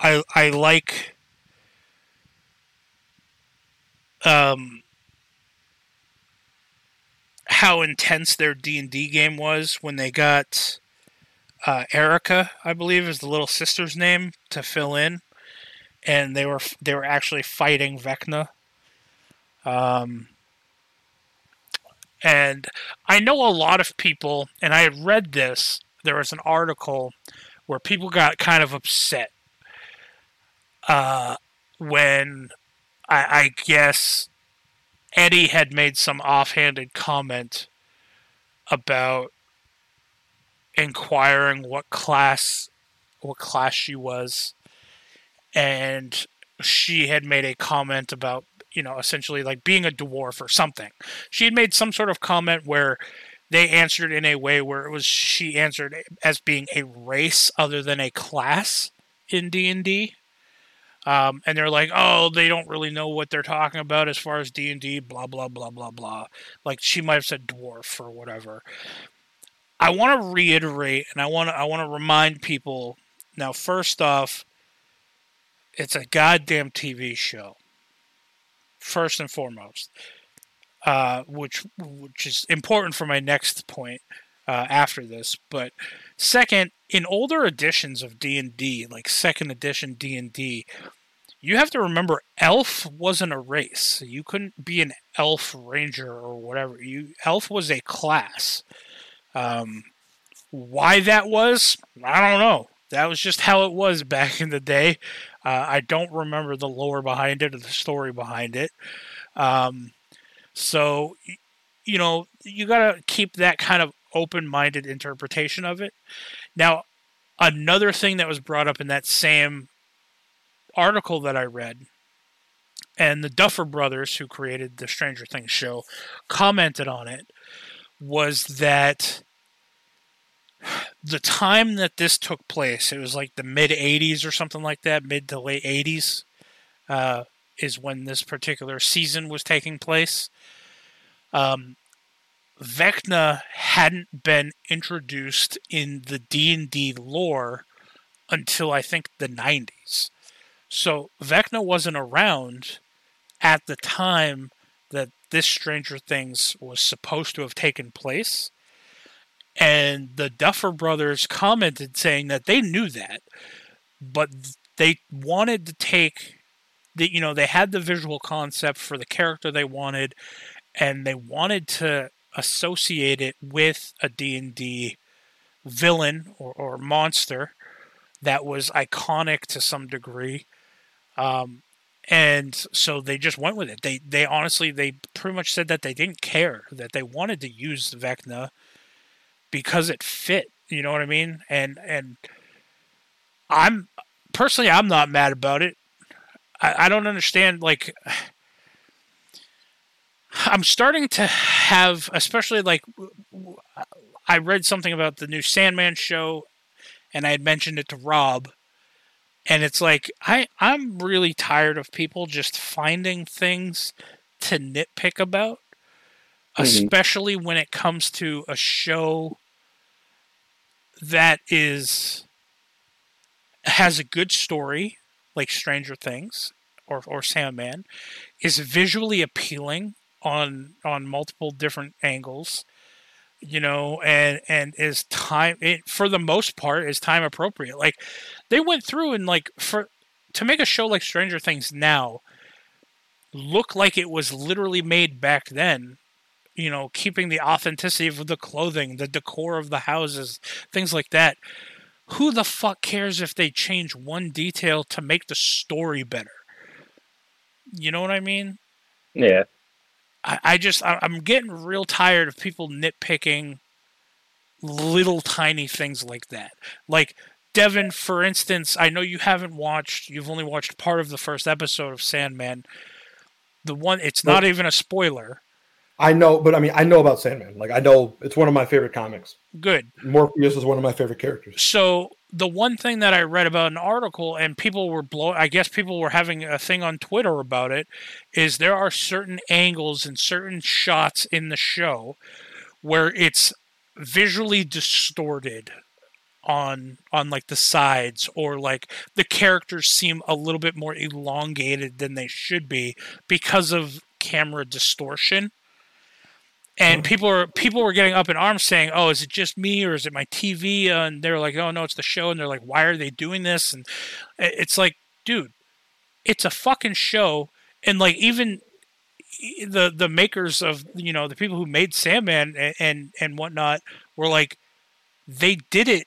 I I like um how intense their D and D game was when they got uh, Erica, I believe is the little sister's name, to fill in, and they were they were actually fighting Vecna. Um, and I know a lot of people, and I had read this. There was an article where people got kind of upset uh, when I, I guess Eddie had made some offhanded comment about inquiring what class what class she was and she had made a comment about you know essentially like being a dwarf or something she had made some sort of comment where they answered in a way where it was she answered as being a race other than a class in D&D um, and they're like, oh, they don't really know what they're talking about as far as D and D, blah blah blah blah blah. Like she might have said dwarf or whatever. I want to reiterate, and I want I want to remind people. Now, first off, it's a goddamn TV show. First and foremost, uh, which which is important for my next point uh, after this. But second, in older editions of D and D, like second edition D and D, you have to remember elf wasn't a race. You couldn't be an elf ranger or whatever. You elf was a class. Um, why that was, I don't know. That was just how it was back in the day. Uh, I don't remember the lore behind it or the story behind it. Um, so, you know, you got to keep that kind of open minded interpretation of it. Now, another thing that was brought up in that same article that I read, and the Duffer Brothers, who created the Stranger Things show, commented on it, was that the time that this took place, it was like the mid 80s or something like that, mid to late 80s, uh, is when this particular season was taking place. Um, Vecna hadn't been introduced in the D&D lore until I think the 90s. So Vecna wasn't around at the time that this Stranger Things was supposed to have taken place. And the Duffer brothers commented saying that they knew that, but they wanted to take the you know, they had the visual concept for the character they wanted and they wanted to associate it with a D&D villain or, or monster that was iconic to some degree. Um, and so they just went with it. They they honestly they pretty much said that they didn't care that they wanted to use Vecna because it fit. You know what I mean? And and I'm personally I'm not mad about it. I, I don't understand like I'm starting to have especially like I read something about the new Sandman show and I had mentioned it to Rob and it's like I I'm really tired of people just finding things to nitpick about, Mhm. especially when it comes to a show that is has a good story like Stranger Things or or Sandman is visually appealing on on multiple different angles you know and and is time it, for the most part is time appropriate like they went through and like for to make a show like stranger things now look like it was literally made back then you know keeping the authenticity of the clothing the decor of the houses things like that who the fuck cares if they change one detail to make the story better you know what i mean Yeah. I, I just I, I'm getting real tired of people nitpicking little tiny things like that. Like Devin, for instance, I know you haven't watched. You've only watched part of the first episode of Sandman. The one it's not even a spoiler. I know, but I mean, I know about Sandman. Like, I know it's one of my favorite comics. Good. Morpheus is one of my favorite characters. So the one thing that I read about an article and people were blow I guess people were having a thing on Twitter about it is there are certain angles and certain shots in the show where it's visually distorted on on like the sides or like the characters seem a little bit more elongated than they should be because of camera distortion and people are people were getting up in arms saying, "Oh, is it just me or is it my TV?" Uh, and they're like, "Oh no, it's the show." And they're like, "Why are they doing this?" And it's like, dude, it's a fucking show. And like even the the makers of you know the people who made Sandman and and, and whatnot were like, they did it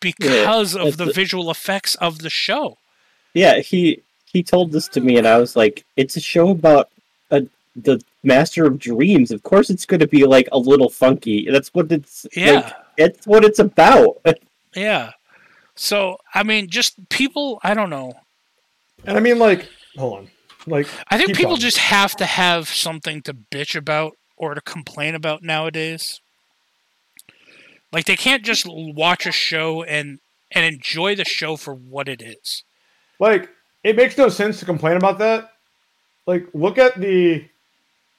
because of the the- visual effects of the show. Yeah, he he told this to me, and I was like, "It's a show about a, the Master of Dreams. Of course, it's going to be like a little funky. That's what it's. Yeah. like, it's what it's about." Yeah. So I mean, just people. I don't know. And I mean, like, hold on. Like, I think people on. just have to have something to bitch about or to complain about nowadays. Like they can't just watch a show and and enjoy the show for what it is. like, it makes no sense to complain about that. Like, look at the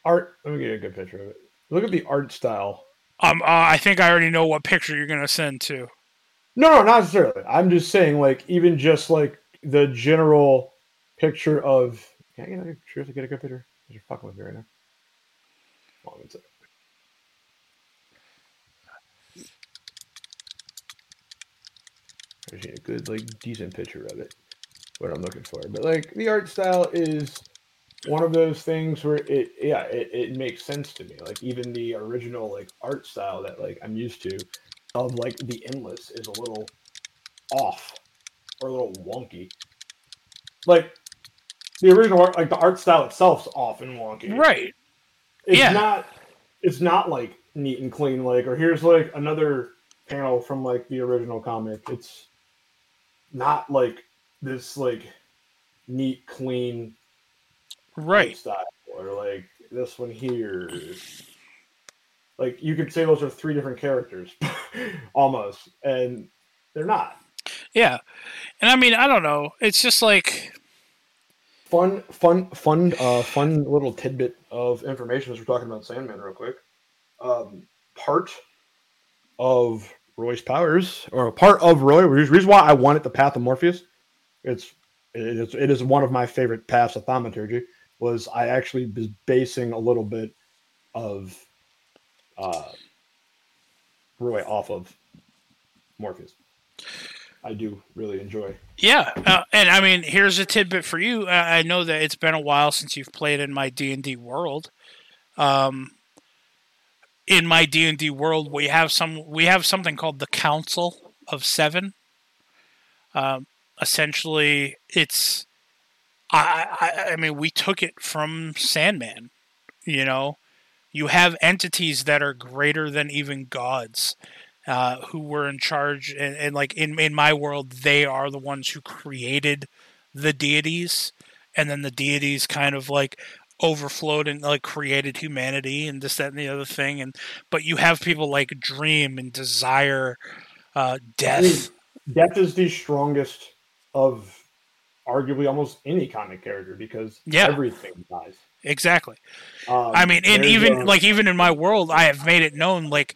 art. Let me get a good picture of it. Look at the art style. Um, uh, I think I already know what picture you're gonna send to. No, no, not necessarily. I'm just saying, like, even just like the general picture of. Can I get a, seriously get a good picture? You're fucking with me right now. Hold on one second. I just need a good, like, decent picture of it. What I'm looking for, but like the art style is one of those things where it, yeah, it, it makes sense to me. Like even the original like art style that like I'm used to of like the endless is a little off or a little wonky. Like the original art, like the art style itself's off and wonky. Right. It's Yeah. not. It's not like neat and clean. Like, or here's like another panel from like the original comic. It's not like this like neat, clean Right. style, or like this one here. Like you could say those are three different characters, almost, and they're not. Yeah, and I mean, I don't know. It's just like Fun, fun, fun, uh, fun little tidbit of information as we're talking about Sandman, real quick. Um, part of Roy's powers, or a part of Roy, reason why I wanted the Path of Morpheus, it's it is it is one of my favorite paths of thaumaturgy. Was I actually was basing a little bit of uh, Roy off of Morpheus. I do really enjoy. Yeah, uh, and I mean, here's a tidbit for you. I know that it's been a while since you've played in my D and D world. Um, in my D and D world, we have some we have something called the Council of Seven. Um, essentially, it's I, I I mean, we took it from Sandman. You know, you have entities that are greater than even gods uh, who were in charge and, and like in, in my world they are the ones who created the deities and then the deities kind of like overflowed and like created humanity and this that and the other thing and but you have people like dream and desire uh death death is the strongest of arguably almost any comic character because Yeah. everything dies exactly um, I mean, and even a- like even in my world, I have made it known. Like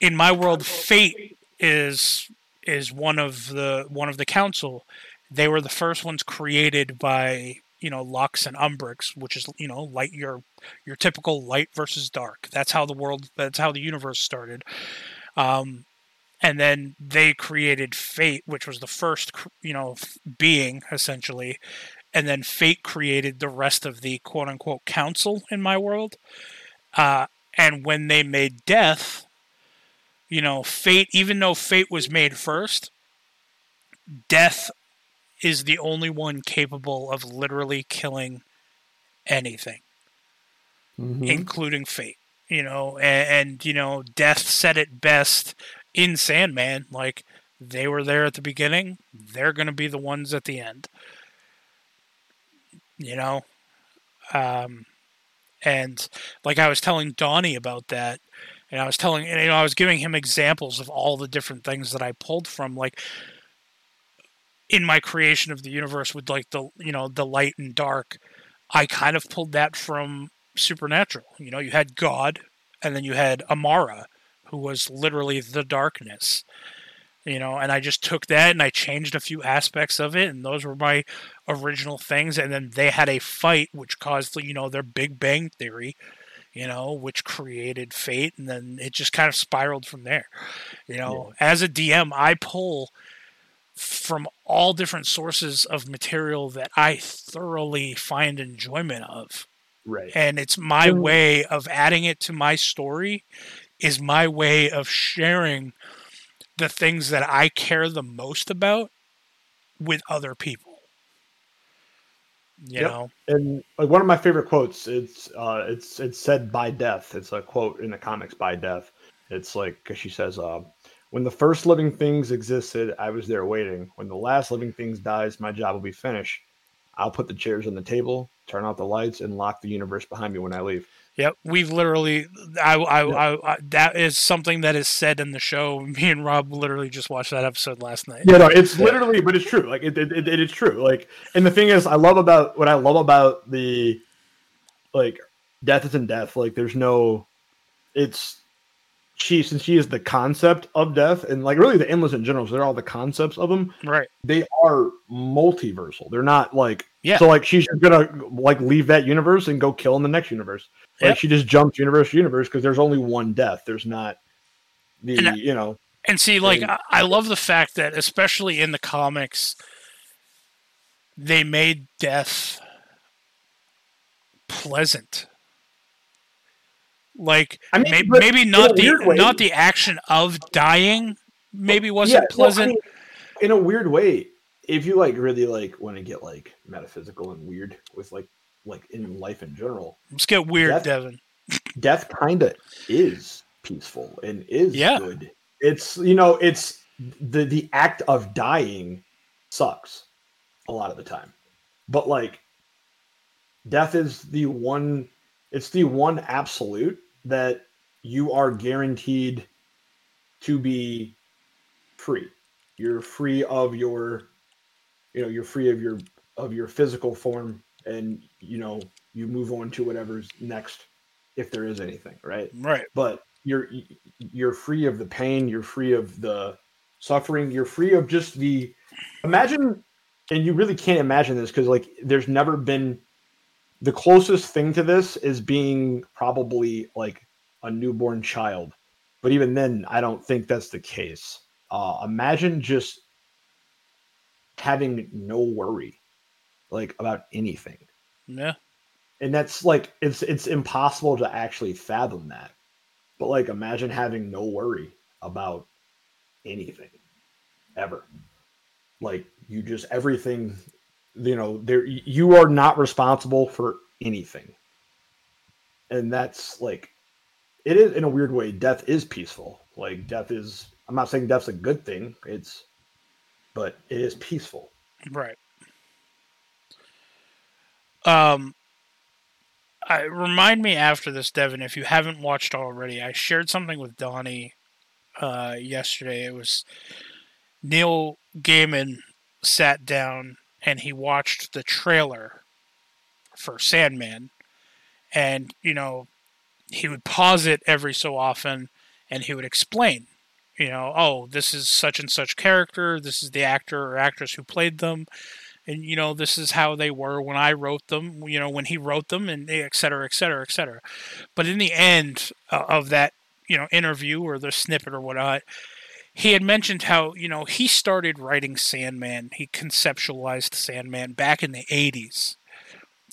in my world, fate is is one of the one of the council. They were the first ones created by you know Lux and Umbrix, which is you know light your your typical light versus dark. That's how the world. That's how the universe started. Um, and then they created fate, which was the first you know being essentially and then fate created the rest of the quote unquote council in my world uh, and when they made death you know fate even though fate was made first death is the only one capable of literally killing anything Mhm. including fate you know and, and you know death said it best in sandman like they were there at the beginning they're going to be the ones at the end. You know? Um and like i was telling donnie about that and i was telling and, you know i was giving him examples of all the different things that i pulled from like in my creation of the universe with like the you know the light and dark i kind of pulled that from supernatural. You know you had god and then you had amara who was literally the darkness you know and i just took that and i changed a few aspects of it and those were my original things and then they had a fight which caused you know their big bang theory you know which created fate and then it just kind of spiraled from there you know. As a dm i pull from all different sources of material that i thoroughly find enjoyment of right. and it's my way of adding it to my story is my way of sharing the things that I care the most about with other people. You Yep. know, and like one of my favorite quotes it's uh it's it's said by death. It's a quote in the comics by death. It's like because she says uh when the first living things existed i was there waiting. When the last living things dies my job will be finished. I'll put the chairs on the table turn out the lights and lock the universe behind me when i leave yep. We've literally, I, I, I, I, that is something that is said in the show. Me and Rob literally just watched that episode last night. Yeah, no, it's literally, but it's true. Like it, it, it, it is true. Like, and the thing is, I love about what I love about the, like, death isn't death. Like, there's no, it's she since she is the concept of death, and like really the endless in general. So they're all the concepts of them. Right. They are multiversal. They're not like Yeah. So like she's just gonna like leave that universe and go kill in the next universe. Like Yep. she just jumps universe to universe because there's only one death. There's not the I- you know And see, like, I, love the fact that, especially in the comics, they made death pleasant. Like, I mean, may, but maybe not the way- not the action of dying. Maybe wasn't Yeah, well, I pleasant. mean, in a weird way, if you like really like want to get like metaphysical and weird with like like in life in general, Let's get weird, Death- Devin. death kind of is peaceful and is Yeah. good. It's you know it's the the act of dying sucks a lot of the time, but like death is the one it's the one absolute that you are guaranteed to be free. You're free of your, you know, you're free of your of your physical form, and you know you move on to whatever's next, if there is anything, right? Right. But you're you're free of the pain. You're free of the suffering. You're free of just the imagine, and you really can't imagine this because like there's never been the closest thing to this is being probably like a newborn child but even then i don't think that's the case uh imagine just having no worry like about anything. Yeah. and that's like it's it's impossible to actually fathom that. But like imagine having no worry about anything ever. Like you just everything you know there you are not responsible for anything. And that's like it is in a weird way death is peaceful. Like death is i'm not saying death's a good thing. It's but it is peaceful Right. Um, I remind me after this, Devin, if you haven't watched already, I shared something with Donnie uh, yesterday. It was Neil Gaiman sat down and he watched the trailer for Sandman, and you know, he would pause it every so often, and he would explain you know, oh, this is such and such character, this is the actor or actress who played them, and you know, this is how they were when I wrote them, you know, when he wrote them, and et cetera, et cetera, et cetera. But in the end uh, of that, you know, interview or the snippet or whatnot, he had mentioned how, you know, he started writing Sandman, he conceptualized Sandman back in the 80s.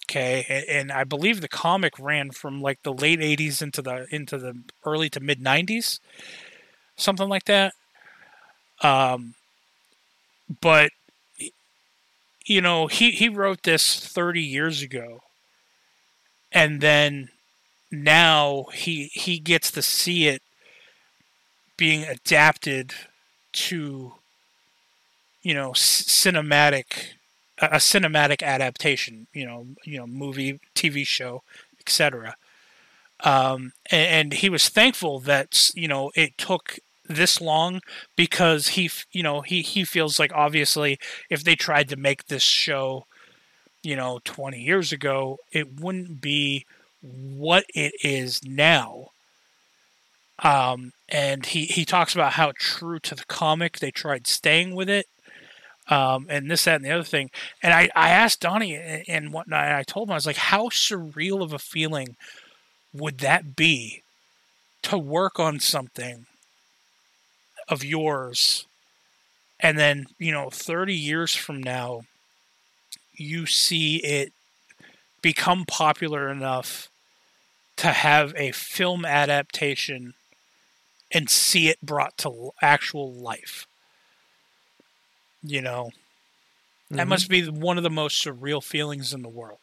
Okay, and, and I believe the comic ran from like the late '80s into the into the early to mid '90s something like that. Um, but you know, he he wrote this 30 years ago, and then now he he gets to see it being adapted to you know cinematic a cinematic adaptation you know you know movie tv show etc um, and, and he was thankful that you know it took this long because he you know he he feels like obviously if they tried to make this show you know 20 years ago it wouldn't be what it is now. Um and he he talks about how true to the comic they tried staying with it um and this that and the other thing. And i i asked donnie and, whatnot and i told him i was like how surreal of a feeling would that be to work on something of yours? And then you know 30 years from now you see it become popular enough to have a film adaptation and see it brought to actual life. You know? That Mhm. must be one of the most surreal feelings in the world.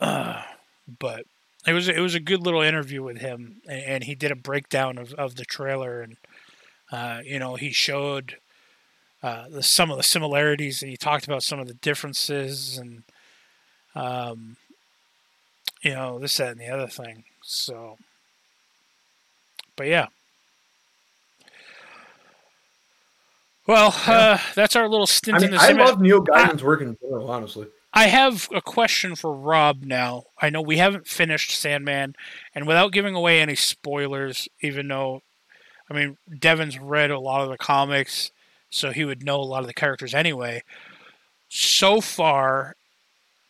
Uh, but it was it was a good little interview with him, and, and he did a breakdown of, of the trailer, and uh, you know he showed uh, the, some of the similarities, and he talked about some of the differences, and um, you know this that and the other thing. So, but yeah. Well, uh, that's our little stint i in the i love neil gaiman's work in general honestly I have a question for Rob now. I know we haven't finished Sandman, and without giving away any spoilers, even though, I mean, Devin's read a lot of the comics, so he would know a lot of the characters anyway. So far,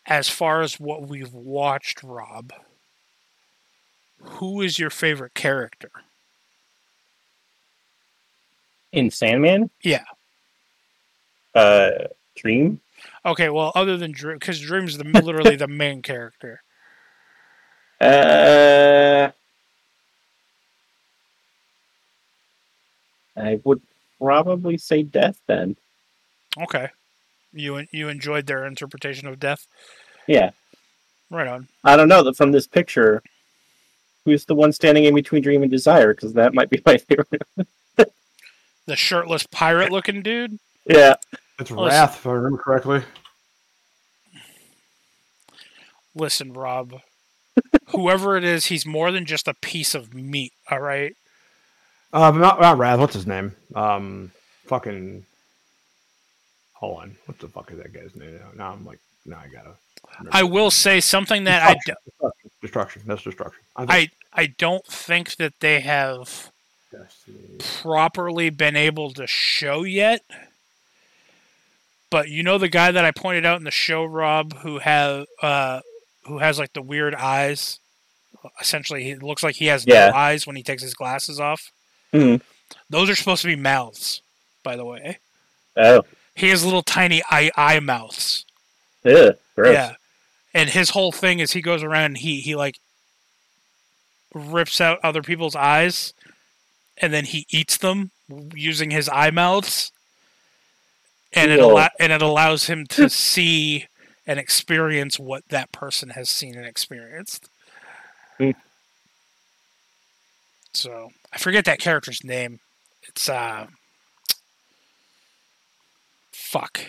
as far as what we've watched, Rob, who is your favorite character? In Sandman, Yeah. uh, Dream. Okay, well, other than Dream, because Dream's the, literally the main character. Uh, I would probably say Death then. Okay. You you enjoyed their interpretation of death? Yeah, Right on. I don't know that from this picture. Who's the one standing in between Dream and Desire? Because that might be my favorite. The shirtless pirate looking dude? yeah, it's Listen. wrath if i remember correctly Listen, Rob. Whoever it is, he's more than just a piece of meat. All right. Uh, not, not Raz. What's his name? Um, fucking. Hold on. What the fuck is that guy's name? Now, I'm like, now I gotta. I will say something that I do, Destruction. That's destruction. I I I don't think that they have properly been able to show yet. But you know the guy that I pointed out in the show, Rob, who have uh, who has like the weird eyes. Essentially, he looks like he has Yeah. no eyes when he takes his glasses off. Mhm. Those are supposed to be mouths, by the way. Oh, He has little tiny eye eye mouths. yeah, gross. Yeah. And his whole thing is he goes around and he he like rips out other people's eyes and then he eats them using his eye mouths. And it Cool. allow, and it allows him to see and experience what that person has seen and experienced. Hmm. So I forget that character's name. It's uh fuck.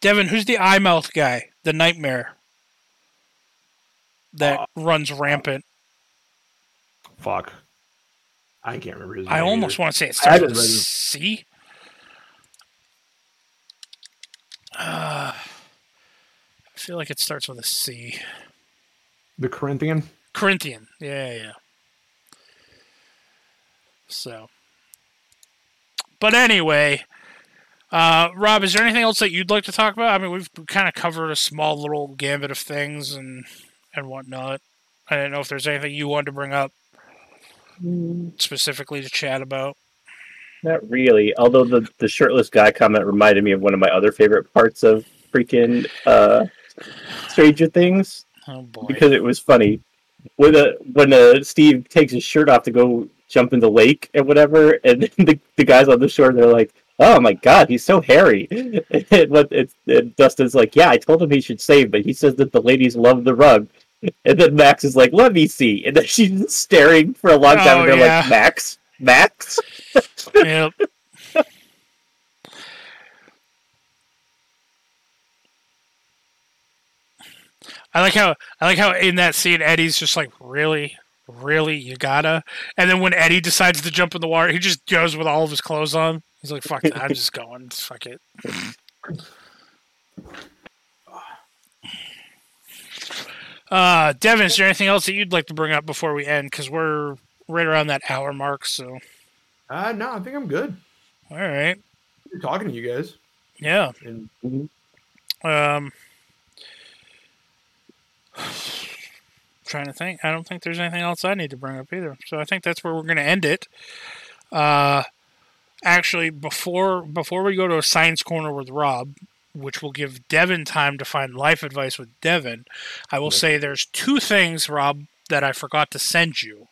Devin, who's the eye mouth guy? The nightmare that Uh, runs rampant. Fuck. I can't remember his name. I almost either. want to say it starts with. C. Uh, I feel like it starts with a C. the Corinthian. Corinthian. Yeah, yeah. So, but anyway, uh, Rob, is there anything else that you'd like to talk about? I mean, we've kind of covered a small little gambit of things and and whatnot. I didn't know if there's anything you wanted to bring up specifically to chat about. Not really. Although the the shirtless guy comment reminded me of one of my other favorite parts of freaking uh, Stranger Things Oh boy. because it was funny when uh, when uh, Steve takes his shirt off to go jump in the lake and whatever, and the, the guys on the shore they're like, "Oh my god, he's so hairy." And what it's and Dustin's like, "Yeah, I told him he should save, but he says that the ladies love the rug." And then Max is like, "Let me see," and then she's staring for a long time, Oh, and they're yeah. like, "Max, Max." yep. I like how I like how in that scene Eddie's just like really, really you gotta, and then when Eddie decides to jump in the water, he just goes with all of his clothes on. He's like, "Fuck that! I'm just going. Fuck it." Uh, Devin, is there anything else that you'd like to bring up before we end? Because we're right around that hour mark. So, Uh, no, I think I'm good. all right, Good talking to you guys. yeah. And Um, trying to think. I don't think there's anything else I need to bring up either. So I think that's where we're going to end it. Uh, actually, before before we go to a science corner with Rob, which will give Devin time to find life advice with Devin, I will say there's two things, Rob, that I forgot to send you.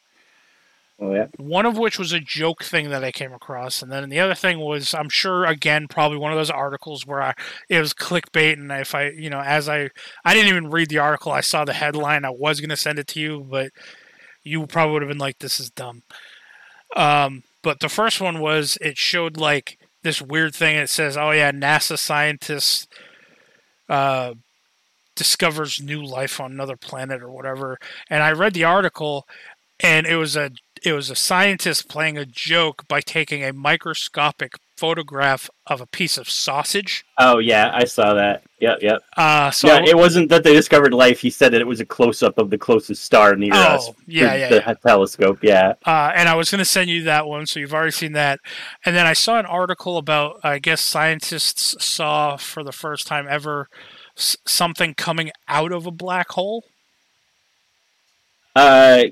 Oh yeah. One of which was a joke thing that I came across, and then the other thing was, I'm sure, again, probably one of those articles where I it was clickbait, and if I, you know, as I, I didn't even read the article, I saw the headline, I was gonna send it to you, but you probably would have been like, "This is dumb." Um, but the first one was it showed like this weird thing. It says, "Oh yeah, NASA scientists." Uh, discovers new life on another planet or whatever and i read the article and it was a it was a scientist playing a joke by taking a microscopic photograph of a piece of sausage. Oh yeah, I saw that. Yep, yep. Uh, so yeah, it wasn't that they discovered life. He said that it was a close up of the closest star near Oh, us. yeah, yeah, the yeah. telescope. Yeah. uh, and I was going to send you that one, so you've already seen that. And then I saw an article about, I guess, scientists saw for the first time ever s- something coming out of a black hole. Uh,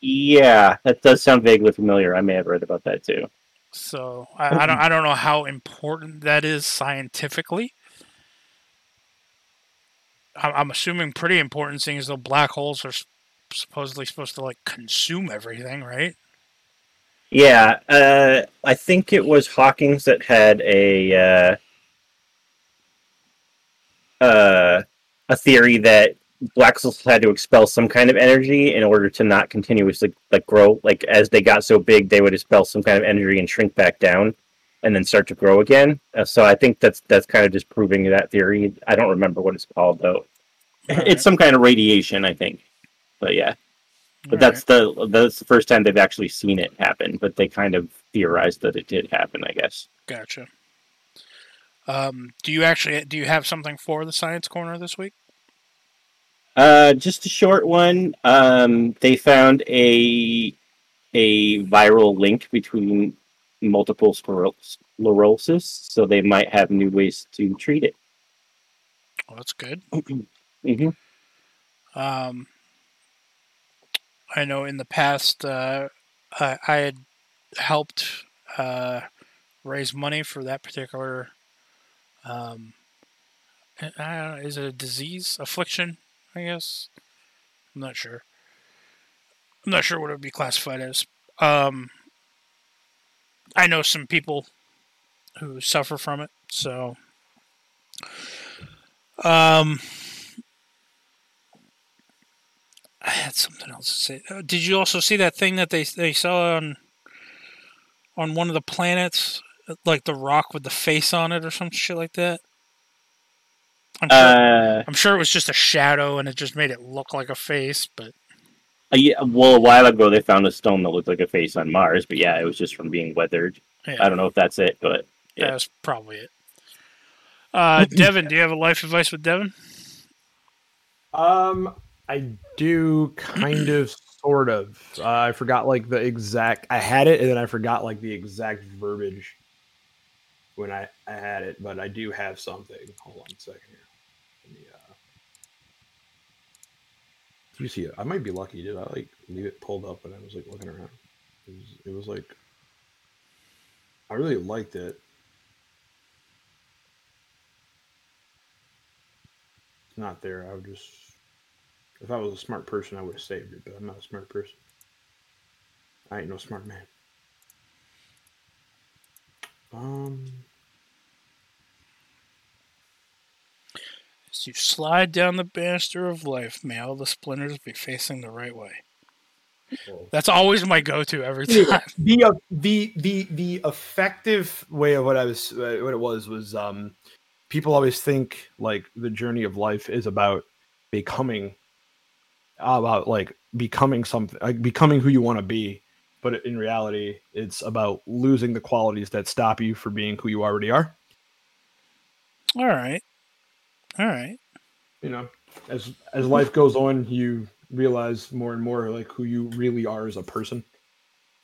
yeah, that does sound vaguely familiar. I may have read about that too. So I, I don't, I don't know how important that is scientifically. I'm, I'm assuming pretty important, seeing as though black holes are supposedly supposed to like consume everything, right? Yeah, uh, I think it was Hawkins that had a uh, uh, a theory that black holes had to expel some kind of energy in order to not continuously like grow. Like as they got so big, they would expel some kind of energy and shrink back down, and then start to grow again. Uh, so I think that's that's kind of just proving that theory. I don't remember what it's called though. It's some kind of radiation, I think. But yeah, but that's the that's the first time they've actually seen it happen. But they kind of theorized that it did happen, I guess. Gotcha. Um, do you actually do you have something for the science corner this week? Uh, just a short one. Um, they found a a viral link between multiple sclerosis, so they might have new ways to treat it. Well, that's good. hmm Um, I know in the past uh, I, I had helped uh, raise money for that particular. Um, I don't know, is it a disease, affliction? I guess. I'm not sure. I'm not sure what it would be classified as. Um, I know some people who suffer from it, so. Um, I had something else to say. Uh, did you also see that thing that they they saw on on one of the planets, like the rock with the face on it, or some shit like that? I'm sure, Uh, I'm sure it was just a shadow, and it just made it look like a face. But a ye- well, a while ago they found a stone that looked like a face on Mars, but yeah, it was just from being weathered. yeah, I don't know if that's it, but yeah. that's probably it. Uh, Devin, do you have a life advice with Devin? Um, I do kind of, sort of. Uh, I forgot like the exact. I had it, and then I forgot like the exact verbiage when I I had it. But I do have something. Hold on a second here. Let me, uh, do you see it? I might be lucky. Did I like leave it pulled up and I was like looking around? It was, it was like I really liked it. It's not there. I would just if I was a smart person, I would have saved it, but I'm not a smart person. I ain't no smart man. Um, As you slide down the banister of life, may all the splinters be facing the right way. That's always my go-to every the time. the uh, the the the effective way of what I was uh, what it was was um people always think like the journey of life is about becoming about like becoming something like becoming who you want to be but in reality it's about losing the qualities that stop you from being who you already are All right, all right. you know as as life goes on you realize more and more like who you really are as a person.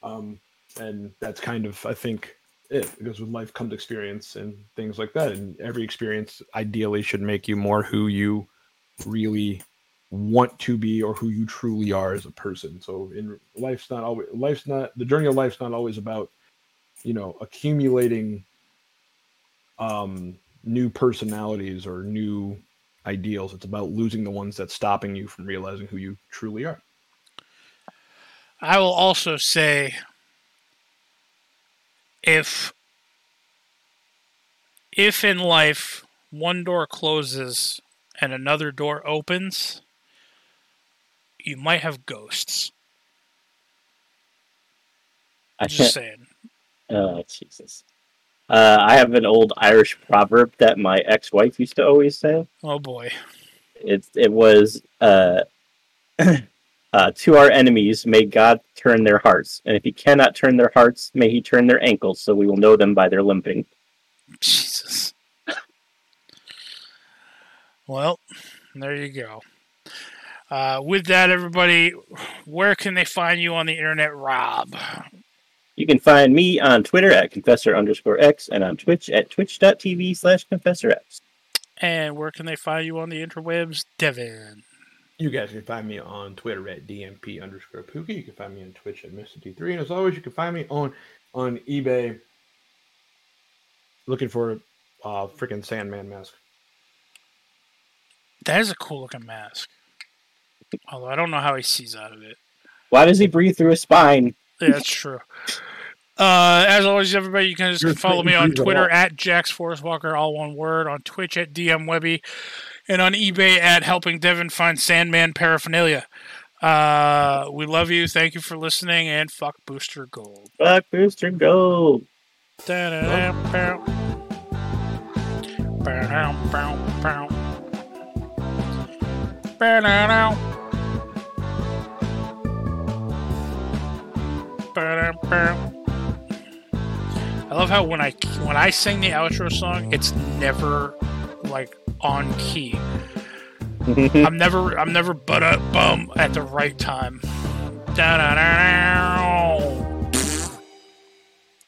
Um and that's kind of i think it because with life comes experience and things like that. And every experience ideally should make you more who you really want to be or who you truly are as a person. So in life's not always life's not the journey of life's not always about you know accumulating um new personalities or new ideals. It's about losing the ones that's stopping you from realizing who you truly are. I will also say if if in life one door closes and another door opens, you might have ghosts. I'm Just saying. Oh Jesus! Uh, I have an old Irish proverb that my ex-wife used to always say. Oh boy. It it was uh, uh, to our enemies may God turn their hearts, and if He cannot turn their hearts, may He turn their ankles, so we will know them by their limping. Jesus. Well, there you go. Uh, with that, everybody, where can they find you on the internet, Rob? You can find me on Twitter at confessor underscore x and on Twitch at twitch.tv slash confessor x. And where can they find you on the interwebs, Devin? You guys can find me on Twitter at DMP underscore Pookie. You can find me on Twitch at Mr. D3. And as always, you can find me on on eBay looking for a uh, freaking Sandman mask. That is a cool looking mask. Although I don't know how he sees out of it. Why does he breathe through his spine? Yeah, that's true. Uh, as always, everybody, you can just You're follow me on Twitter at Jax Forest Walker, all one word, on Twitch at DM Webby, and on eBay at Helping Devin Find Sandman Paraphernalia. Uh, we love you. Thank you for listening, and fuck Booster Gold. Fuck Booster Gold. Ba-da-da. I love how when I when I sing the outro song, it's never like on key. I'm never I'm never but up bum at the right time. Da-da-da-da.